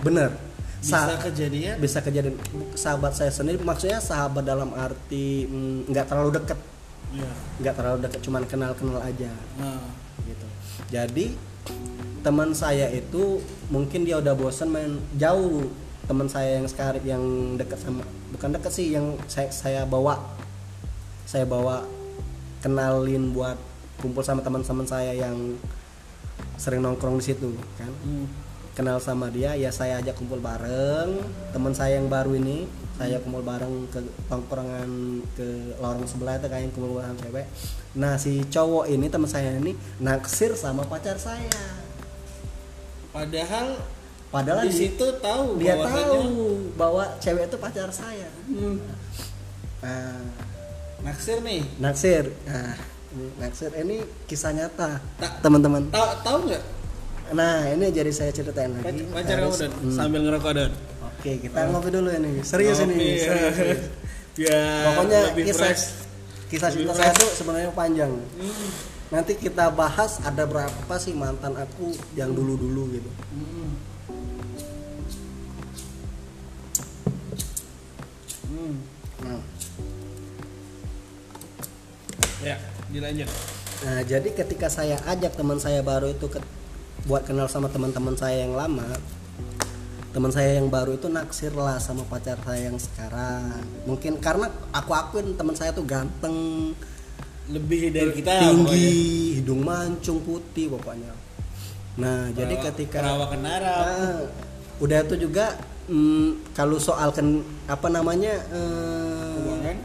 Bener.
Bisa
Sa-
kejadian?
Bisa kejadian. Sahabat saya sendiri maksudnya sahabat dalam arti mm, nggak terlalu deket.
Ya.
nggak terlalu deket cuman kenal kenal aja.
Nah,
gitu. Jadi teman saya itu mungkin dia udah bosan main jauh teman saya yang sekarang yang dekat sama bukan dekat sih yang saya saya bawa saya bawa kenalin buat kumpul sama teman-teman saya yang sering nongkrong di situ kan?
Hmm.
kenal sama dia ya saya ajak kumpul bareng. Teman saya yang baru ini saya kumpul bareng ke tongkrongan ke lorong sebelah itu kayak kumpul bareng cewek. Nah si cowok ini teman saya ini naksir sama pacar saya.
Padahal
padahal
di situ tahu
dia tahu bahwa cewek itu pacar saya
Hmm.
nah,
naksir nih
naksir nah naksir ini kisah nyata
Tak-
teman-teman
tahu tahu nggak
nah ini jadi saya ceritain lagi
Pac- pacar kamu dan
Hmm.
sambil ngerokok dan
Oke, kita ngopi dulu ini. Serius
Ngopi,
ini, serius. serius.
ya
Pokoknya
lebih
kisah
fresh.
kisah cinta saya tuh sebenarnya panjang.
Hmm.
Nanti kita bahas ada berapa sih mantan aku yang dulu-dulu gitu.
Hmm.
Nah,
ya dilanjut.
Nah, jadi ketika saya ajak teman saya baru itu ke, buat kenal sama teman-teman saya yang lama, teman saya yang baru itu naksir lah sama pacar saya yang sekarang. Mungkin karena aku akuin teman saya tuh ganteng
lebih dari kita
tinggi hidung mancung putih pokoknya. Nah jadi ketika
perawakan Arab
Ah, udah itu juga mm, kalau soal ken, apa namanya eh,
keuangan?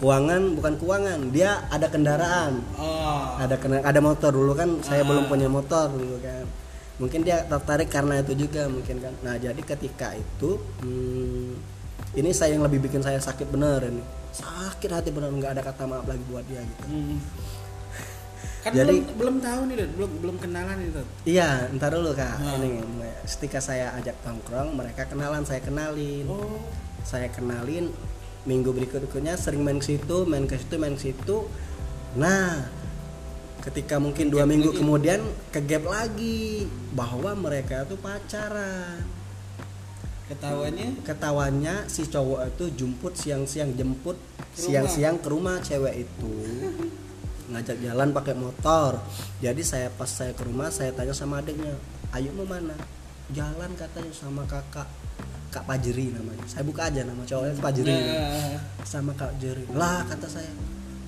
keuangan bukan keuangan. Dia ada kendaraan.
Oh
ada kena ada motor. Dulu kan saya belum punya motor dulu kan. Mungkin dia tertarik karena itu juga mungkin kan. Nah jadi ketika itu hmm, ini saya yang lebih bikin saya sakit bener ini. Sakit hati bener nggak ada kata maaf lagi buat dia gitu.
Hmm. Kan
Jadi-
belum belum tahu nih belum belum kenalan Dot.
iya ntar dulu kak.
Ah.
ini ketika saya ajak tongkrong mereka kenalan saya kenalin.
Oh.
Saya kenalin minggu berikutnya sering main ke situ main ke situ main ke situ. Nah ketika mungkin dua
Gap
minggu
lagi.
kemudian ke gap lagi. Bahwa mereka tuh pacaran.
Ketahuannya?
Ketahuannya si cowok itu jemput siang-siang jemput siang-siang ke rumah cewek itu ngajak jalan pakai motor. Jadi saya pas saya ke rumah saya tanya sama adiknya ayo mau mana? Jalan katanya sama kakak kak Pajeri namanya. Saya buka aja nama cowoknya Pajeri.
Nah,
sama kak Jeri lah kata saya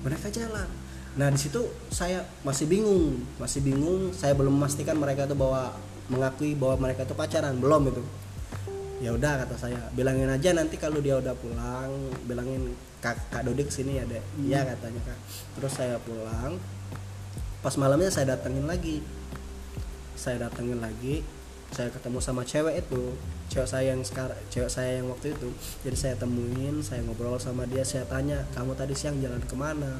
mereka jalan. Nah di situ saya masih bingung masih bingung. Saya belum memastikan mereka itu bahwa mengakui bahwa mereka itu pacaran belum itu. Ya udah kata saya bilangin aja nanti kalau dia udah pulang bilangin kak kak Dodik sini ya dek? Iya katanya kak. Terus saya pulang. Pas malamnya saya datengin lagi. Saya datengin lagi. Saya ketemu sama cewek itu. Cewek saya yang sekarang cewek saya yang waktu itu. Jadi saya temuin saya ngobrol sama dia. Saya tanya kamu tadi siang jalan ke mana?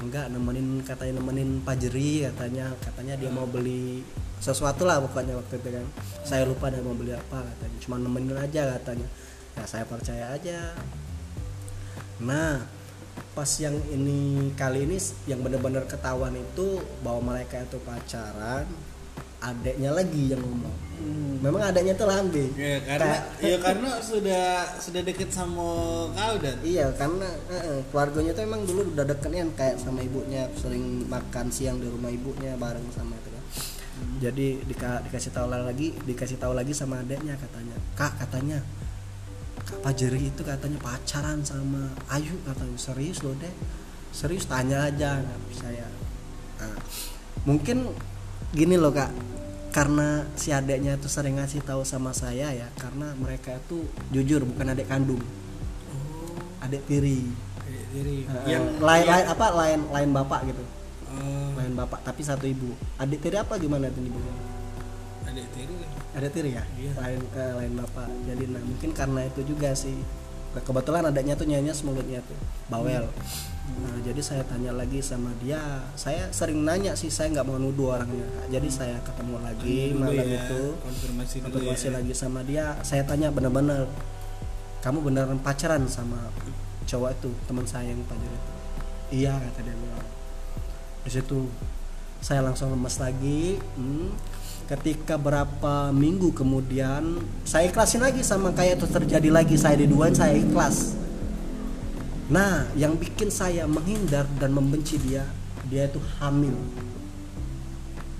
Enggak nemenin katanya nemenin pajeri katanya. Katanya dia mau beli sesuatu lah pokoknya waktu itu kan. Saya lupa dia mau beli apa katanya. Cuma nemenin aja katanya. Ya saya percaya aja nah pas yang ini kali ini yang benar-benar ketahuan itu bahwa mereka itu pacaran adeknya lagi yang ngomong.
Hmm.
memang adeknya tuh lambe.
Ya karena
Kayak-
ya karena sudah sudah deket sama kau dan?
Iya karena eh, eh, keluarganya tuh emang dulu udah deket kan kayak sama ibunya sering makan siang di rumah ibunya bareng sama itu kan. Jadi dika- dikasih tahu lagi dikasih tahu lagi sama adeknya katanya. Kak katanya Pajeri itu katanya pacaran sama Ayu katanya. Serius loh deh serius tanya aja nggak saya Nah, mungkin gini loh kak. Karena si adeknya tuh sering ngasih tahu sama saya ya karena mereka itu jujur bukan adik kandung. Adik tiri. Uh,
yang
lain
yang-
lain apa? Lain lain bapak gitu.
Oh,
lain bapak tapi satu ibu. Adik tiri apa gimana tuh ibunya
adik tiri
adik tiri ya?
Iya.
lain eh, lain bapak jadi nah mungkin karena itu juga sih. Kebetulan adanya tuh nyanyi mulutnya tuh bawel. Nah jadi saya tanya lagi sama dia. Saya sering nanya sih saya nggak mau nuduh orangnya. Jadi saya ketemu lagi
Dulu
malam
ya,
itu.
konfirmasi dulu
konfirmasi
ya.
lagi sama dia. Saya tanya bener-bener kamu beneran pacaran sama cowok itu teman saya yang pacar itu iya kata dia bilang. Di situ saya langsung lemes lagi. Hmm. Ketika berapa minggu kemudian saya ikhlasin lagi sama kayak itu terjadi lagi saya diduain saya ikhlas. Nah yang bikin saya menghindar dan membenci dia dia itu hamil.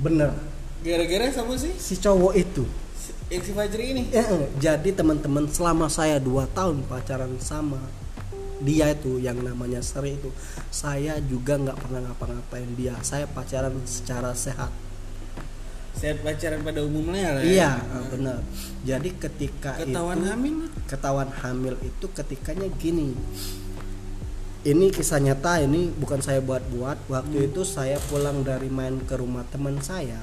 Bener.
Gara-gara sama sih?
Si cowok itu.
Si- yang si Fajri ini?
Eh, eh, jadi teman-teman selama saya dua tahun pacaran sama dia itu yang namanya Seri itu saya juga nggak pernah ngapa-ngapain dia. Saya pacaran secara sehat
sehat pacaran pada umumnya lah
iya
ya.
eh, benar. Jadi ketika
ketahuan
itu
hamil
ketahuan hamil itu ketikanya gini. Ini kisah nyata ini bukan saya buat-buat. Waktu itu saya pulang dari main ke rumah teman saya.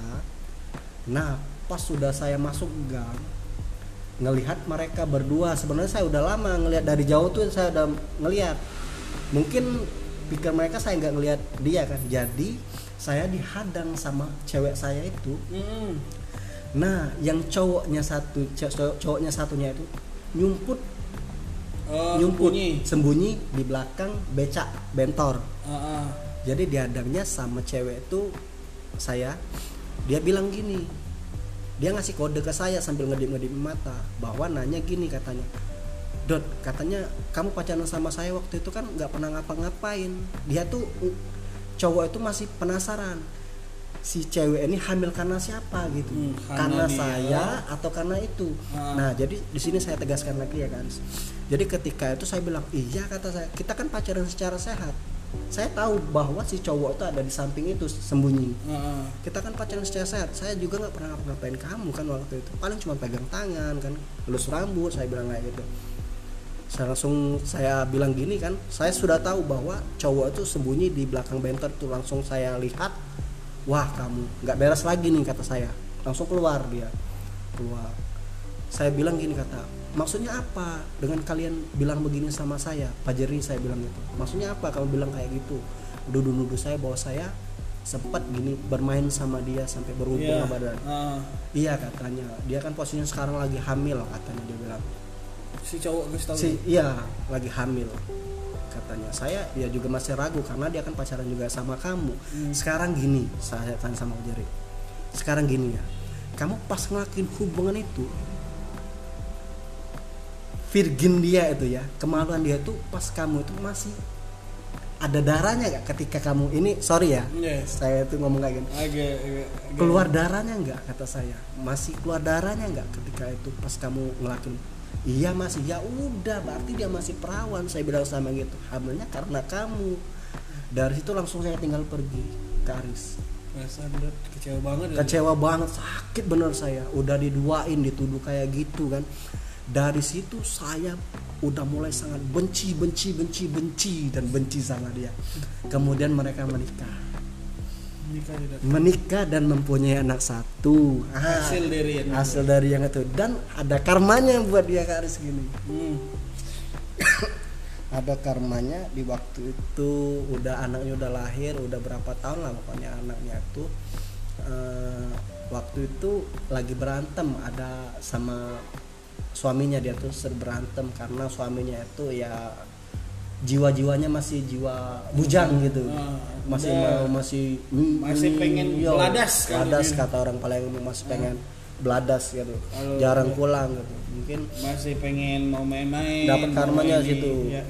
Nah pas sudah saya masuk gang ngelihat mereka berdua. Sebenarnya saya udah lama ngelihat dari jauh tuh saya udah ngelihat. Mungkin pikir mereka saya nggak ngelihat dia kan. Jadi saya dihadang sama cewek saya itu
Mm-mm.
nah yang cowoknya satu cowok- cowoknya satunya itu nyumput
oh
nyumput
sembunyi.
sembunyi di belakang becak bentor
Ah, ah.
jadi dihadangnya sama cewek itu saya dia bilang gini dia ngasih kode ke saya sambil ngedip-ngedip mata bahwa nanya gini katanya Dot katanya kamu pacaran sama saya waktu itu kan nggak pernah ngapa-ngapain dia tuh cowok itu masih penasaran si cewek ini hamil karena siapa gitu?
Hmm,
karena,
karena dia.
saya atau karena itu?
Ah.
nah jadi di sini saya tegaskan lagi ya kan jadi ketika itu saya bilang iya kata saya kita kan pacaran secara sehat. Saya tahu bahwa si cowok itu ada di samping itu sembunyi.
Heeh.
kita kan pacaran secara sehat. Saya juga nggak pernah ngapain kamu kan waktu itu. Paling cuma pegang tangan kan lulus rambut saya bilang kayak gitu saya langsung saya bilang gini kan saya sudah tahu bahwa cowok itu sembunyi di belakang benter tuh langsung saya lihat wah kamu nggak beres lagi nih kata saya. Langsung keluar dia keluar. Saya bilang gini kata maksudnya apa dengan kalian bilang begini sama saya? Pak Jerry saya bilang gitu. Maksudnya apa kamu bilang kayak gitu? Nuduh-nuduh saya bahwa saya sempat gini bermain sama dia sampai berhubung
Iya.
sama dia
Heeh.
iya katanya. Dia kan posisinya sekarang lagi hamil katanya dia bilang
si cowok kasih tahu.
si iya lagi hamil katanya saya ya juga masih ragu karena dia kan pacaran juga sama kamu
Hmm.
sekarang gini saya tanya sama Jerry sekarang gini ya kamu pas ngelakuin hubungan itu virgin dia itu ya kemaluan dia tuh pas kamu itu masih ada darahnya gak ketika kamu ini sorry ya
Yes.
saya tuh ngomong kayak gini
agak, agak-
keluar darahnya nggak kata saya masih keluar darahnya nggak ketika itu pas kamu ngelakuin iya masih ya udah. Berarti dia masih perawan. Saya bilang sama gitu hamilnya karena kamu. Dari situ langsung saya tinggal pergi ke Aris.
Kecewa banget ya.
kecewa banget. Sakit bener saya. Udah diduain dituduh kayak gitu kan. Dari situ saya udah mulai sangat benci benci benci benci dan benci sama dia. Kemudian mereka menikah Menikah dan mempunyai anak satu. Ah,
Hasil dari yang
hasil dari yang itu. Dan ada karmanya buat dia Kak Aris gini.
Hmm.
ada karmanya di waktu itu udah anaknya udah lahir udah berapa tahun lah pokoknya anaknya itu Eh, waktu itu lagi berantem ada sama suaminya dia tuh berantem karena suaminya itu ya jiwa-jiwanya masih jiwa bujang gitu
Ah,
masih mau masih
Masih pengen
iya,
beladas kan
beladas
mungkin.
kata orang paling masih pengen beladas gitu jarang pulang gitu mungkin
masih pengen mau main-main
Dapat karmanya
ini.
situ.
Ya.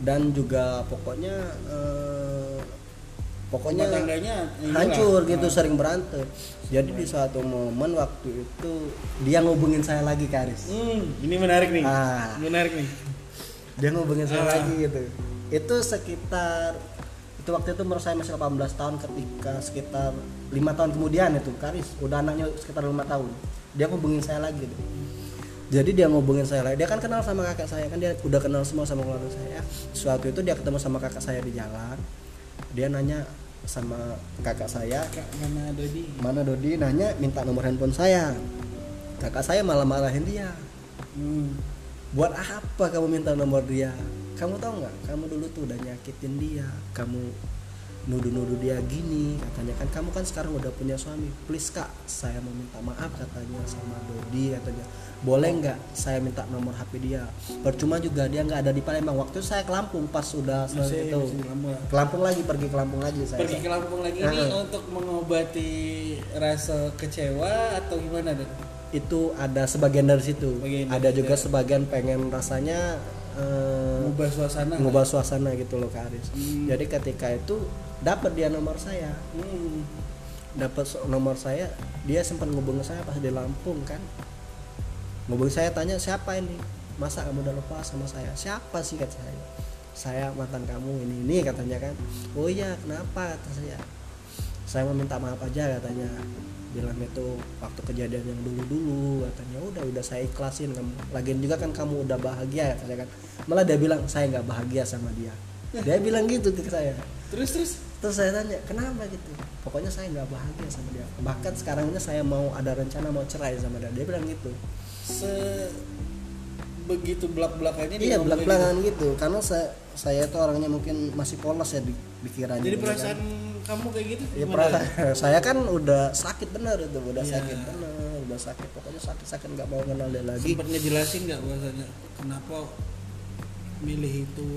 dan juga pokoknya eh, pokoknya hancur gitu
Ah.
sering berantem jadi di suatu momen waktu itu dia ngubungin saya lagi Karis
Hmm, ini menarik nih.
Ah.
Menarik nih.
Dia ngubungin saya
Ah.
lagi gitu. Itu sekitar itu waktu itu menurut saya masih 18 tahun ketika sekitar lima tahun kemudian itu Karis. Udah anaknya sekitar lima tahun. Dia ngubungin saya lagi gitu. jadi dia ngubungin saya lagi. Dia kan kenal sama kakak saya kan dia udah kenal semua sama keluarga saya. Suatu itu dia ketemu sama kakak saya di jalan. Dia nanya sama kakak saya
Kak mana Dodi?
mana Dodi? Nanya minta nomor handphone saya. Kakak saya malah marahin dia.
Hmm.
Buat apa kamu minta nomor dia? Kamu tahu nggak? Kamu dulu tuh udah nyakitin dia. Kamu nuduh-nuduh dia gini katanya kan. Kamu kan sekarang udah punya suami. Please kak saya mau minta maaf katanya sama Dodi katanya. Boleh nggak saya minta nomor HP dia? Percuma juga dia nggak ada di Palembang. Waktu saya ke Lampung pas sudah selesai itu. ke Lampung lagi pergi ke Lampung lagi saya
Pergi ke Lampung lagi ini untuk mengobati rasa kecewa atau gimana Dan?
Itu ada sebagian dari situ
Sebagian
ada
dari
juga
situ.
sebagian pengen rasanya eh,
Mengubah suasana.
ngubah suasana gitu loh Kak Aris.
Hmm.
Jadi ketika itu dapat dia nomor saya,
Hmm.
dapat nomor saya, dia sempat ngubungin saya pas di Lampung kan. Ngubungin saya tanya siapa ini? Masa kamu udah lupa sama saya? Siapa sih kata saya? Saya mantan kamu ini ini katanya kan. Oh iya kenapa kata saya? Saya mau minta maaf aja katanya. Bilang itu waktu kejadian yang dulu-dulu katanya udah udah saya ikhlasin. Lagian juga kan kamu udah bahagia katanya kan. Malah dia bilang saya nggak bahagia sama dia. Dia bilang gitu ke saya
Terus terus
terus saya tanya kenapa gitu pokoknya saya nggak bahagia sama dia bahkan sekarang ini saya mau ada rencana mau cerai sama dia dia bilang gitu
se begitu belak-belakannya dia
iya belak
kayak
belakangan gitu karena saya saya itu orangnya mungkin masih polos ya di pikirannya
gitu. Jadi
gitu
perasaan
kan.
kamu kayak gitu
ya
gimana?
perasaan saya kan udah sakit benar itu udah
Iya.
sakit benar udah sakit pokoknya sakit sakit nggak mau kenal dia lagi
Sempet ngejelasin nggak bahasanya kenapa milih itu,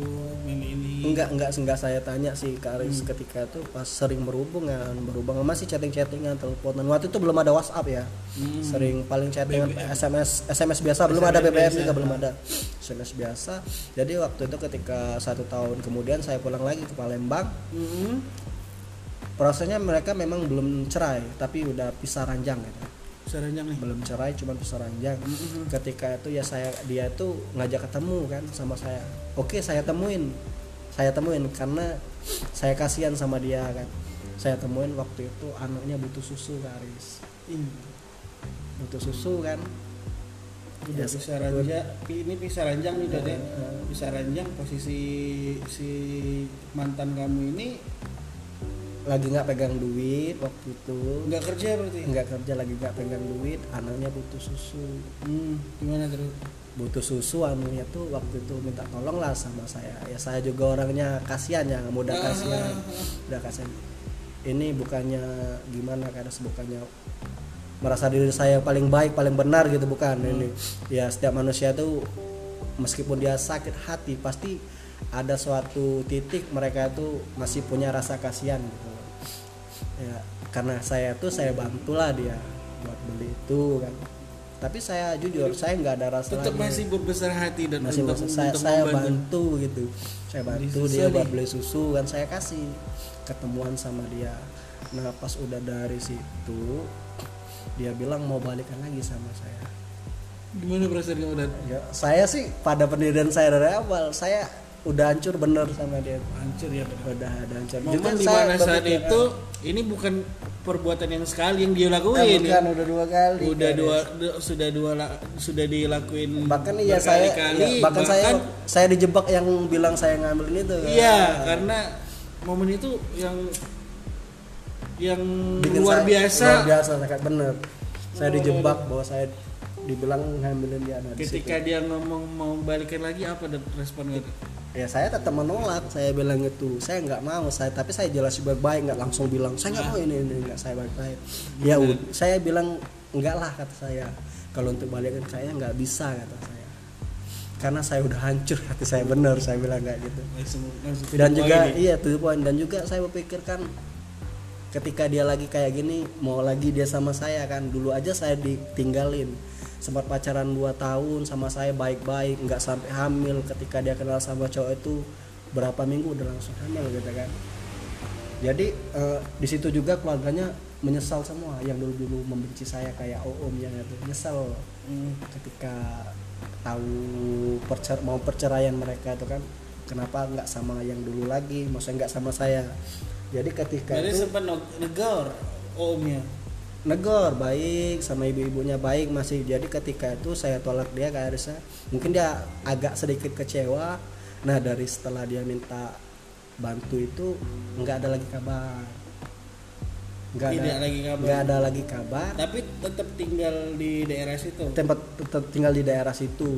milih ini?
enggak enggak enggak saya tanya sih ke Aris
Hmm.
ketika itu pas sering berhubung kan berhubung masih chatting chattingan teleponan waktu itu belum ada WhatsApp ya
Hmm.
sering paling chattingan
BBM.
SMS SMS biasa belum
SMS
ada BBM
biasa.
juga belum ada SMS biasa jadi waktu itu ketika satu tahun kemudian saya pulang lagi ke Palembang
Hmm.
prosesnya mereka memang belum cerai tapi udah pisah ranjang gitu
Seranjang nih.
belum cerai cuma pisah ranjang ketika itu ya saya dia tuh ngajak ketemu kan sama saya. Oke saya temuin. Saya temuin karena saya kasihan sama dia kan. Saya temuin waktu itu anaknya butuh susu Kak Aris.
Ih,
butuh susu kan.
Udah
Ya,
pisah ranjang, ini pisah ranjang nih deh.
Heeh.
Pisah ranjang posisi si mantan kamu ini
lagi nggak pegang duit waktu itu.
Nggak kerja berarti.
nggak kerja lagi nggak pegang duit anaknya butuh susu.
Hmm, gimana terus?
butuh susu anunya tuh waktu itu minta tolong lah sama saya. Ya saya juga orangnya kasihan ya mudah kasihan. udah kasihan. Ini bukannya gimana karena bukannya merasa diri saya paling baik paling benar gitu bukan? Ini ya setiap manusia tuh meskipun dia sakit hati pasti ada suatu titik mereka tuh masih punya rasa kasihan gitu ya karena saya tuh saya bantulah dia buat beli itu kan. Tapi saya jujur saya nggak ada rasa
Tetap
lagi.
masih berbesar hati dan
masih
untuk,
saya,
untuk
saya
membantu.
bantu gitu. Saya bantu
susu
dia buat beli susu kan. Saya kasih ketemuan sama dia. Nah pas udah dari situ dia bilang mau balikan lagi sama saya.
Gimana perasaan kamu dan?
Ya, saya sih pada pendirian saya dari awal saya udah hancur bener sama dia
hancur ya benar.
udah ada hancur
Momen di mana saat
berpikir,
itu ini bukan perbuatan yang sekali yang dia lakuin.
bukan udah dua kali
udah
kan.
dua du- sudah dua la- sudah dilakuin
bahkan iya saya
berkali-kali,
ya, bahkan, saya saya dijebak yang bilang saya ngambilin itu kan.
iya karena momen itu yang yang
Bikin
luar
saya-
biasa
luar biasa sangat bener saya dijebak bahwa saya dibilang ngambilin dia di
ketika dia ngomong mau balikan lagi apa dan respon gitu?
Ya saya tetap menolak. Saya bilang itu saya nggak mau saya tapi saya jelas baik-baik nggak langsung bilang saya nggak mau ini ini nggak saya baik-baik. Ya saya bilang enggak lah kata saya. Kalau untuk balikan saya nggak bisa kata saya. Karena saya udah hancur hati saya bener saya bilang kayak gitu.
Langsung langsung
dan juga
point.
iya tuh poin dan juga saya berpikirkan ketika dia lagi kayak gini mau lagi dia sama saya kan dulu aja saya ditinggalin sempat pacaran 2 tahun sama saya baik-baik nggak sampai hamil. Ketika dia kenal sama cowok itu berapa minggu udah langsung hamil gitu kan. Jadi eh, di situ juga keluarganya menyesal semua. Yang dulu dulu membenci saya kayak om yang itu nyesel
Hmm.
ketika tahu percer mau perceraian mereka itu kan kenapa nggak sama yang dulu lagi? Maksudnya nggak sama saya. Jadi ketika
Berarti
itu
sempat negor omnya
negor baik sama ibu-ibunya baik masih. Jadi ketika itu saya tolak dia ke Arisa mungkin dia agak sedikit kecewa. Nah dari setelah dia minta bantu itu nggak ada lagi kabar. Nggak ada
Tidak lagi kabar.
nggak ada lagi kabar.
Tapi tetap tinggal di daerah situ?
Tempat tetap tinggal di daerah situ.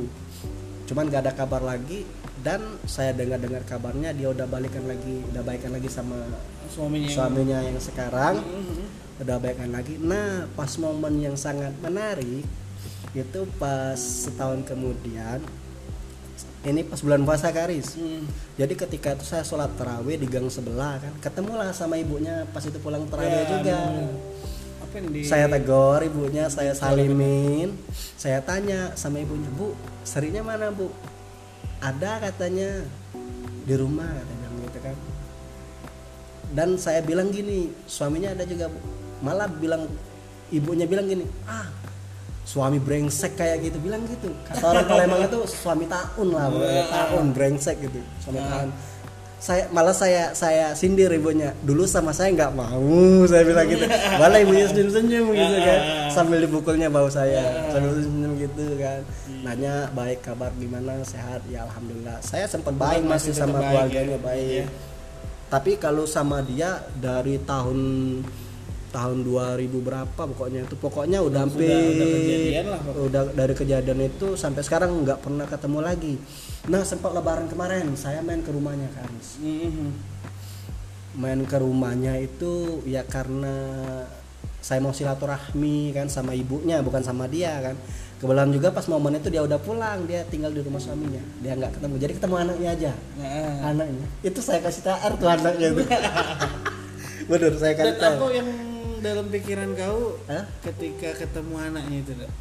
Cuman nggak ada kabar lagi dan saya dengar dengar kabarnya dia udah balikan lagi udah baikan lagi sama
suaminya yang-
suaminya yang sekarang.
Mhm.
Udah baikan lagi. Nah pas momen yang sangat menarik itu pas setahun kemudian ini pas bulan puasa karis.
Hmm.
jadi ketika itu saya sholat terawih di gang sebelah kan ketemulah sama ibunya pas itu pulang terawih
Ya,
juga.
apa yang di
saya tegur ibunya saya salimin. Saya tanya sama ibunya bu serinya mana bu? Ada katanya. Di rumah katanya gitu kan. Dan saya bilang gini suaminya ada juga bu malah bilang ibunya bilang gini ah suami brengsek kayak gitu. Bilang gitu. Kata orang Palembang itu suami tahun lah pokoknya, tahun brengsek gitu suami tahun saya malah saya saya sindir ibunya. Dulu sama saya nggak mau saya bilang gitu. Malah ibunya senyum senyum gitu kan sambil dipukulnya bau saya sambil senyum gitu kan. Nanya baik kabar gimana? Sehat? Ya alhamdulillah. Saya sempat baik
Masih
sama
baik
keluarganya
ya?
baik.
Iya.
tapi kalau sama dia dari tahun tahun 2000 berapa pokoknya itu. Pokoknya udah hampir
udah kejadian lah pokoknya.
udah dari kejadian itu sampai sekarang nggak pernah ketemu lagi. Nah sempat lebaran kemarin saya main ke rumahnya kan
Mhm.
main ke rumahnya itu ya karena saya mau silaturahmi kan sama ibunya bukan sama dia kan. Kebetulan juga pas momen itu dia udah pulang dia tinggal di rumah suaminya. Dia nggak ketemu jadi ketemu anaknya aja.
Nah,
anaknya. Itu saya kasih TR tuh anaknya itu bener saya kasih
apa yang dalam pikiran kau
Hah?
ketika ketemu anaknya itu Dok?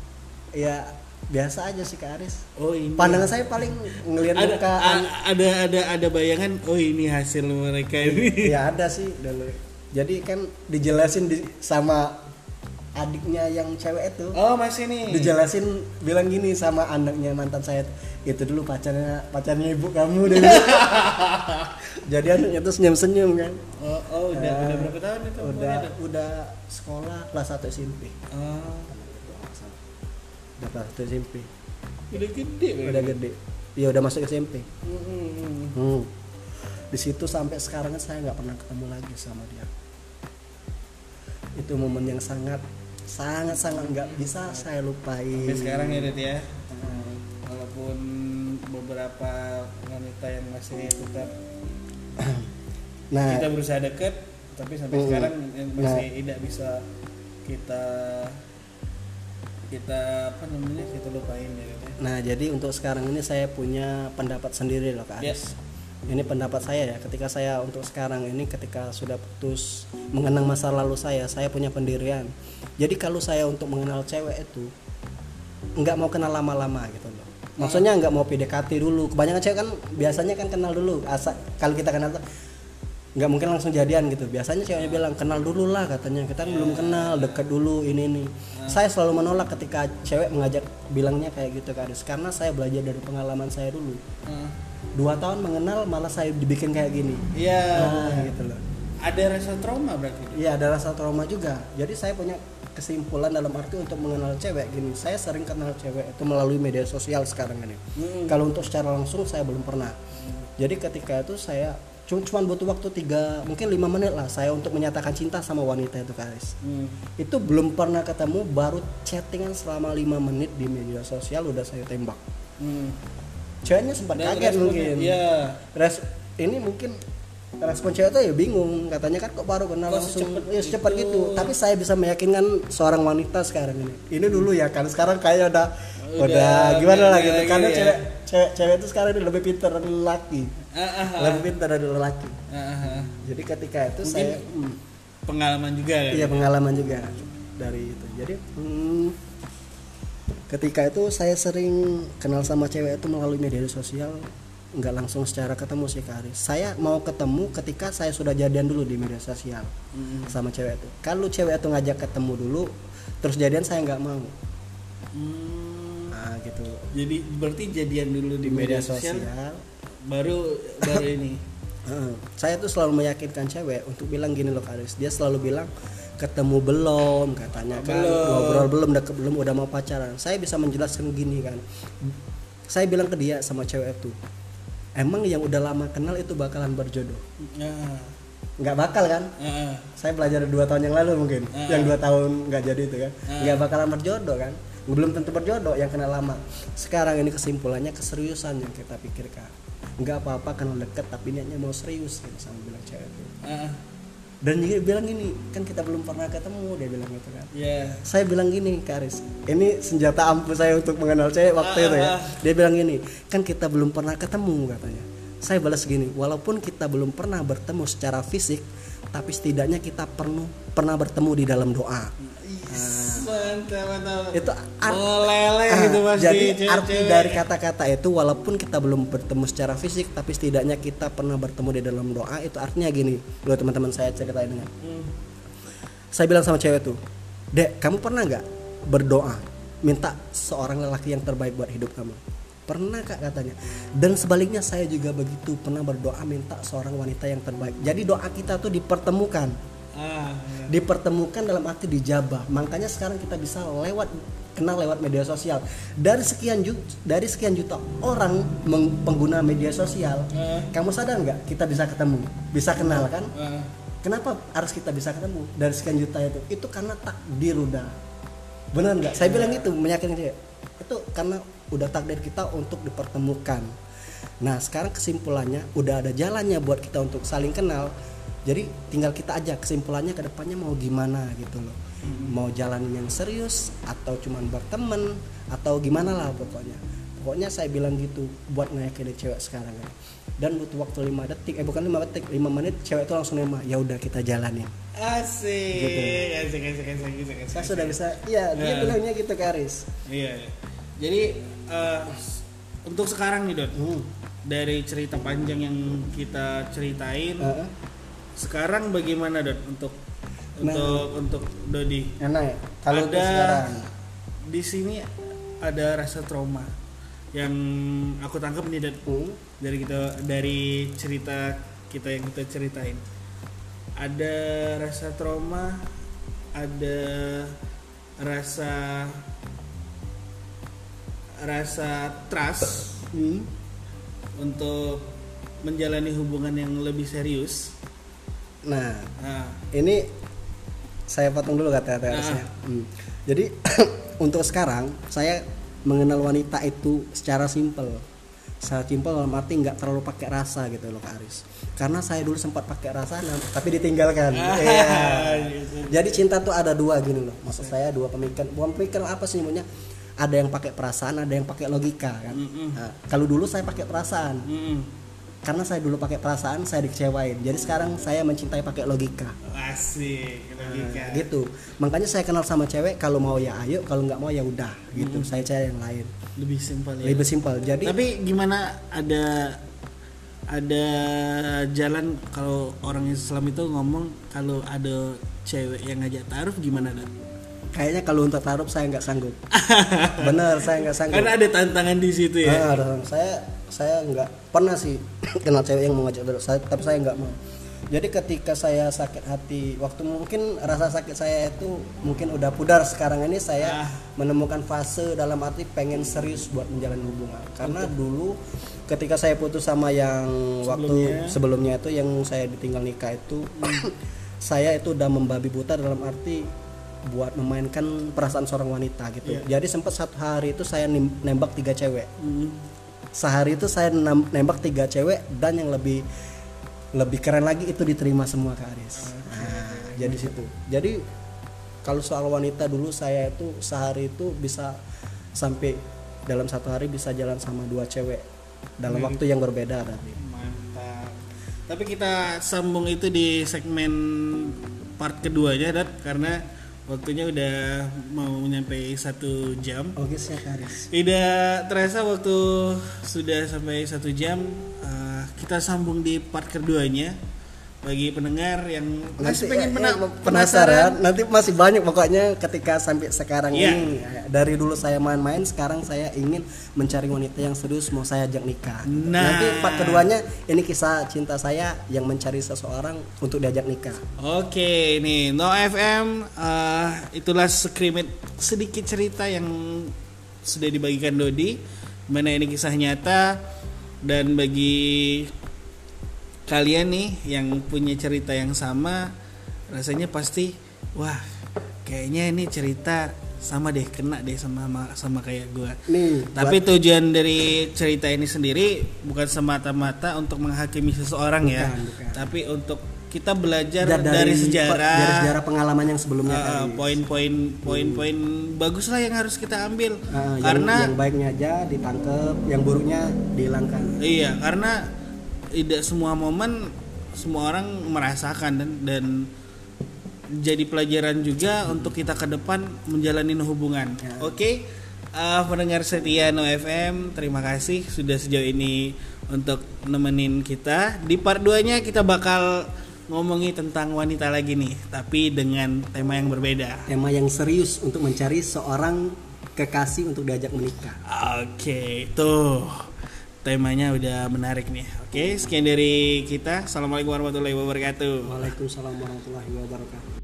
ya biasa aja sih Kak Aris
oh ini
pandangan saya paling ngelihat
ada,
muka
a- ada ada ada bayangan oh ini hasil mereka ini
ya ada sih dulu jadi kan dijelasin di, sama adiknya yang cewek itu
Oh masih nih.
dijelasin bilang gini sama anaknya mantan saya itu dulu pacarnya pacarnya ibu kamu dulu jadi anaknya tuh senyum senyum kan
Oh, oh udah
Eh,
udah berapa tahun itu?
udah
umurnya?
udah sekolah kelas 1 SMP
Oh,
udah kelas 1 SMP
udah gede.
udah gede ya udah masuk SMP
Hmm.
hmm. di situ sampai sekarang saya nggak pernah ketemu lagi sama dia itu momen yang sangat sangat sangat nggak bisa saya lupain
Sampai sekarang ya Dut ya. Walaupun beberapa wanita yang masih tetap
nah
kita berusaha deket, tapi sampai
Hmm.
sekarang yang masih
Nah.
tidak bisa kita kita apa namanya kita lupain ya Dut ya.
Nah, jadi untuk sekarang ini saya punya pendapat sendiri loh Kak Aris. Ini pendapat saya ya, ketika saya untuk sekarang ini ketika sudah putus mengenang masa lalu saya, saya punya pendirian. Jadi kalau saya untuk mengenal cewek itu nggak mau kenal lama-lama gitu loh. Maksudnya nggak mau PDKT dulu. Kebanyakan cewek kan biasanya kan kenal dulu. Asa kalau kita kenal nggak mungkin langsung jadian gitu. Biasanya ceweknya bilang kenal dulu lah katanya. Kita kan belum kenal, deket dulu ini ini. Saya selalu menolak ketika cewek mengajak bilangnya kayak gitu Aris. Karena saya belajar dari pengalaman saya dulu.
Heeh.
Dua tahun mengenal malah saya dibikin kayak gini.
Iya.
Nah, gitu loh.
Ada rasa trauma berarti.
Iya ada rasa trauma juga. Jadi saya punya kesimpulan dalam arti untuk mengenal cewek gini. Saya sering kenal cewek itu melalui media sosial sekarang ini.
Hmm.
Kalau untuk secara langsung saya belum pernah. Jadi ketika itu saya cuma butuh waktu tiga mungkin lima menit lah saya untuk menyatakan cinta sama wanita itu Karis.
Hmm.
Itu belum pernah ketemu baru chattingan selama lima menit di media sosial udah saya tembak.
Hmm.
Ceweknya sempat
Dan
kaget
responnya-
mungkin.
Iya.
Res ini mungkin respon cewek tuh ya bingung katanya kan kok baru kenal
Kok
langsung
secepat
ya secepat
itu?
gitu tapi saya bisa meyakinkan seorang wanita sekarang ini ini dulu ya kan sekarang kayak udah
Udah,
udah, gimana lah gitu
lagi
karena
ya.
cewek cewek cewek itu sekarang ini lebih pintar dari lelaki
ah.
lebih pintar dari lelaki
ah.
jadi ketika itu
Mungkin
saya hmm,
pengalaman juga kan?
iya pengalaman juga dari itu jadi hmm, ketika itu saya sering kenal sama cewek itu melalui media sosial nggak langsung secara ketemu sih Kak Aris. Saya mau ketemu ketika saya sudah jadian dulu di media sosial
Mm.
sama cewek itu. Kalau cewek itu ngajak ketemu dulu, terus jadian saya nggak mau.
Hmm.
Nah gitu.
Jadi berarti jadian dulu di media, sosial, baru baru ini.
Saya tuh selalu meyakinkan cewek untuk bilang gini loh Kak Aris. Dia selalu bilang ketemu belum katanya kan.
Belum.
ngobrol belum deket belum udah mau pacaran. Saya bisa menjelaskan gini kan. Saya bilang ke dia sama cewek itu emang yang udah lama kenal itu bakalan berjodoh?
Ah,
nggak bakal kan?
Ah.
saya belajar dua tahun yang lalu mungkin.
Ah.
yang dua tahun nggak jadi itu kan.
Ah.
nggak bakalan berjodoh kan? Belum tentu berjodoh yang kenal lama. Sekarang ini kesimpulannya keseriusan yang kita pikirkan. Nggak apa-apa kenal deket tapi niatnya mau serius gitu sama bilang cewek itu.
Ah,
dan dia bilang gini kan kita belum pernah ketemu dia bilang gitu kan
ya.
saya bilang gini Karis ini senjata ampuh saya untuk mengenal cewek waktu
Ah,
itu ya
ah.
dia bilang gini kan kita belum pernah ketemu katanya saya balas gini walaupun kita belum pernah bertemu secara fisik tapi setidaknya kita perlu pernah bertemu di dalam doa
Mantap, mantap.
itu art-
Meleleh gitu mas
jadi
di
arti dari kata-kata itu walaupun kita belum bertemu secara fisik tapi setidaknya kita pernah bertemu di dalam doa itu artinya gini. Buat teman-teman saya ceritain dengan
Hmm.
saya bilang sama cewek tuh dek kamu pernah nggak berdoa minta seorang lelaki yang terbaik buat hidup kamu? Pernah kak katanya. Dan sebaliknya saya juga begitu pernah berdoa minta seorang wanita yang terbaik. Jadi doa kita tuh dipertemukan
Ah,
dipertemukan dalam arti dijabah makanya sekarang kita bisa lewat kenal lewat media sosial dari sekian juta dari sekian juta orang pengguna media sosial
Ah.
kamu sadar nggak kita bisa ketemu bisa kenal kan
ah.
Kenapa harus kita bisa ketemu dari sekian juta itu? Itu karena takdir udah. Benar nggak? Saya bilang itu meyakinkan dia. Itu karena udah takdir kita untuk dipertemukan. Nah sekarang kesimpulannya udah ada jalannya buat kita untuk saling kenal. Jadi tinggal kita aja kesimpulannya ke depannya mau gimana gitu loh. Mau jalan yang serius atau cuman berteman atau gimana lah pokoknya. Pokoknya saya bilang gitu buat ngeyakinin cewek sekarang ya. Dan butuh waktu 5 detik, eh bukan 5 detik, 5 menit cewek itu langsung nerima. Ya udah kita jalanin.
Asik.
Gitu.
Asik, asik, asik, asik, asik,
Saya sudah bisa, iya dia
Ya.
bilangnya gitu Karis.
Iya. iya. Jadi eh, untuk sekarang nih Dot,
Hmm.
dari cerita panjang yang kita ceritain,
Heeh.
Sekarang bagaimana Dot? Untuk
Nah.
untuk untuk Dodi.
Enak ya kalau untuk
ada di sini ada rasa trauma yang aku tangkap nih Dot.
Hmm,
dari kita dari cerita kita yang kita ceritain. Ada rasa trauma ada rasa rasa trust
hmm,
untuk menjalani hubungan yang lebih serius
nah
nah,
ini saya potong dulu kata harusnya. Hmm. Jadi untuk sekarang saya mengenal wanita itu secara simpel. Secara simpel dalam arti nggak terlalu pakai rasa gitu loh Kak Aris. Karena saya dulu sempat pakai rasa nah, tapi ditinggalkan. Iya. Jadi cinta tuh ada dua gini loh. Maksud saya dua pemikiran. Bukan pemikiran apa sih nyebutnya? Ada yang pakai perasaan, ada yang pakai logika kan.
Mm-mm.
Nah, kalau dulu saya pakai perasaan.
Mm-mm.
Karena saya dulu pakai perasaan, saya dikecewain. Jadi sekarang saya mencintai pakai logika.
asik logika.
Nah, gitu. Makanya saya kenal sama cewek kalau mau ya ayo kalau nggak mau ya udah gitu. Saya cari yang lain.
Lebih simpel ya.
Lebih simpel. Jadi
tapi gimana ada ada jalan kalau orang Islam itu ngomong kalau ada cewek yang ngajak taruh gimana dan
kayaknya kalau untuk taruh saya nggak sanggup. Bener saya nggak sanggup.
Karena ada tantangan di situ ya.
Ah, ada- saya saya nggak pernah sih kenal cewek yang mau ngajak taruh saya, tapi saya nggak mau. Jadi ketika saya sakit hati waktu mungkin rasa sakit saya itu mungkin udah pudar sekarang ini saya
Ah.
menemukan fase dalam arti pengen serius buat menjalin hubungan. Karena dulu ketika saya putus sama yang waktu sebelumnya. itu yang saya ditinggal nikah itu saya itu udah membabi buta dalam arti buat memainkan perasaan seorang wanita gitu. Jadi sempat satu hari itu saya nembak tiga cewek.
Hmm.
Sehari itu saya nem- nembak tiga cewek dan yang lebih lebih keren lagi itu diterima semua Kak Aris. Nah, jadi situ. Jadi kalau soal wanita dulu saya itu sehari itu bisa sampai dalam satu hari bisa jalan sama dua cewek dalam waktu yang berbeda tapi.
mantap tapi kita sambung itu di segmen part keduanya dat karena waktunya udah mau nyampe satu jam
Oke siap Kak Aris.
Tidak terasa waktu sudah sampai satu jam. Eh, kita sambung di part keduanya bagi pendengar yang masih pengen
eh,
pena-
eh, penasaran, nanti masih banyak pokoknya ketika sampai sekarang
Iya.
ini dari dulu saya main-main sekarang saya ingin mencari wanita yang serius mau saya ajak nikah
Nah.
nanti part keduanya ini kisah cinta saya yang mencari seseorang untuk diajak nikah
Oke, nih No FM eh, itulah sekrimit sedikit cerita yang sudah dibagikan Dodi. Mana ini kisah nyata dan bagi kalian nih yang punya cerita yang sama, rasanya pasti wah kayaknya ini cerita sama deh kena deh sama sama, sama kayak gua.
nih
Tapi tujuan dari cerita ini sendiri bukan semata-mata untuk menghakimi seseorang ya,
Bukan, bukan.
tapi untuk kita belajar
buat-
dari, sejarah,
dari sejarah pengalaman yang sebelumnya
uh,
tadi.
poin-poin poin-poin bagus lah yang harus kita ambil
Ah, yang-
karena
yang, baiknya aja ditangkep yang buruknya dihilangkan
iya karena tidak semua momen semua orang merasakan dan dan jadi pelajaran juga untuk kita ke depan menjalani hubungan.
Ya.
Oke, eh, pendengar setia No FM, terima kasih sudah sejauh ini untuk nemenin kita. Di part 2-nya kita bakal ngomongi tentang wanita lagi nih, tapi dengan tema yang berbeda.
tema yang serius untuk mencari seorang kekasih untuk diajak menikah
Oke, tuh temanya udah menarik nih. Oke, sekian dari kita. Assalamualaikum warahmatullahi wabarakatuh.
Waalaikumsalam warahmatullahi wabarakatuh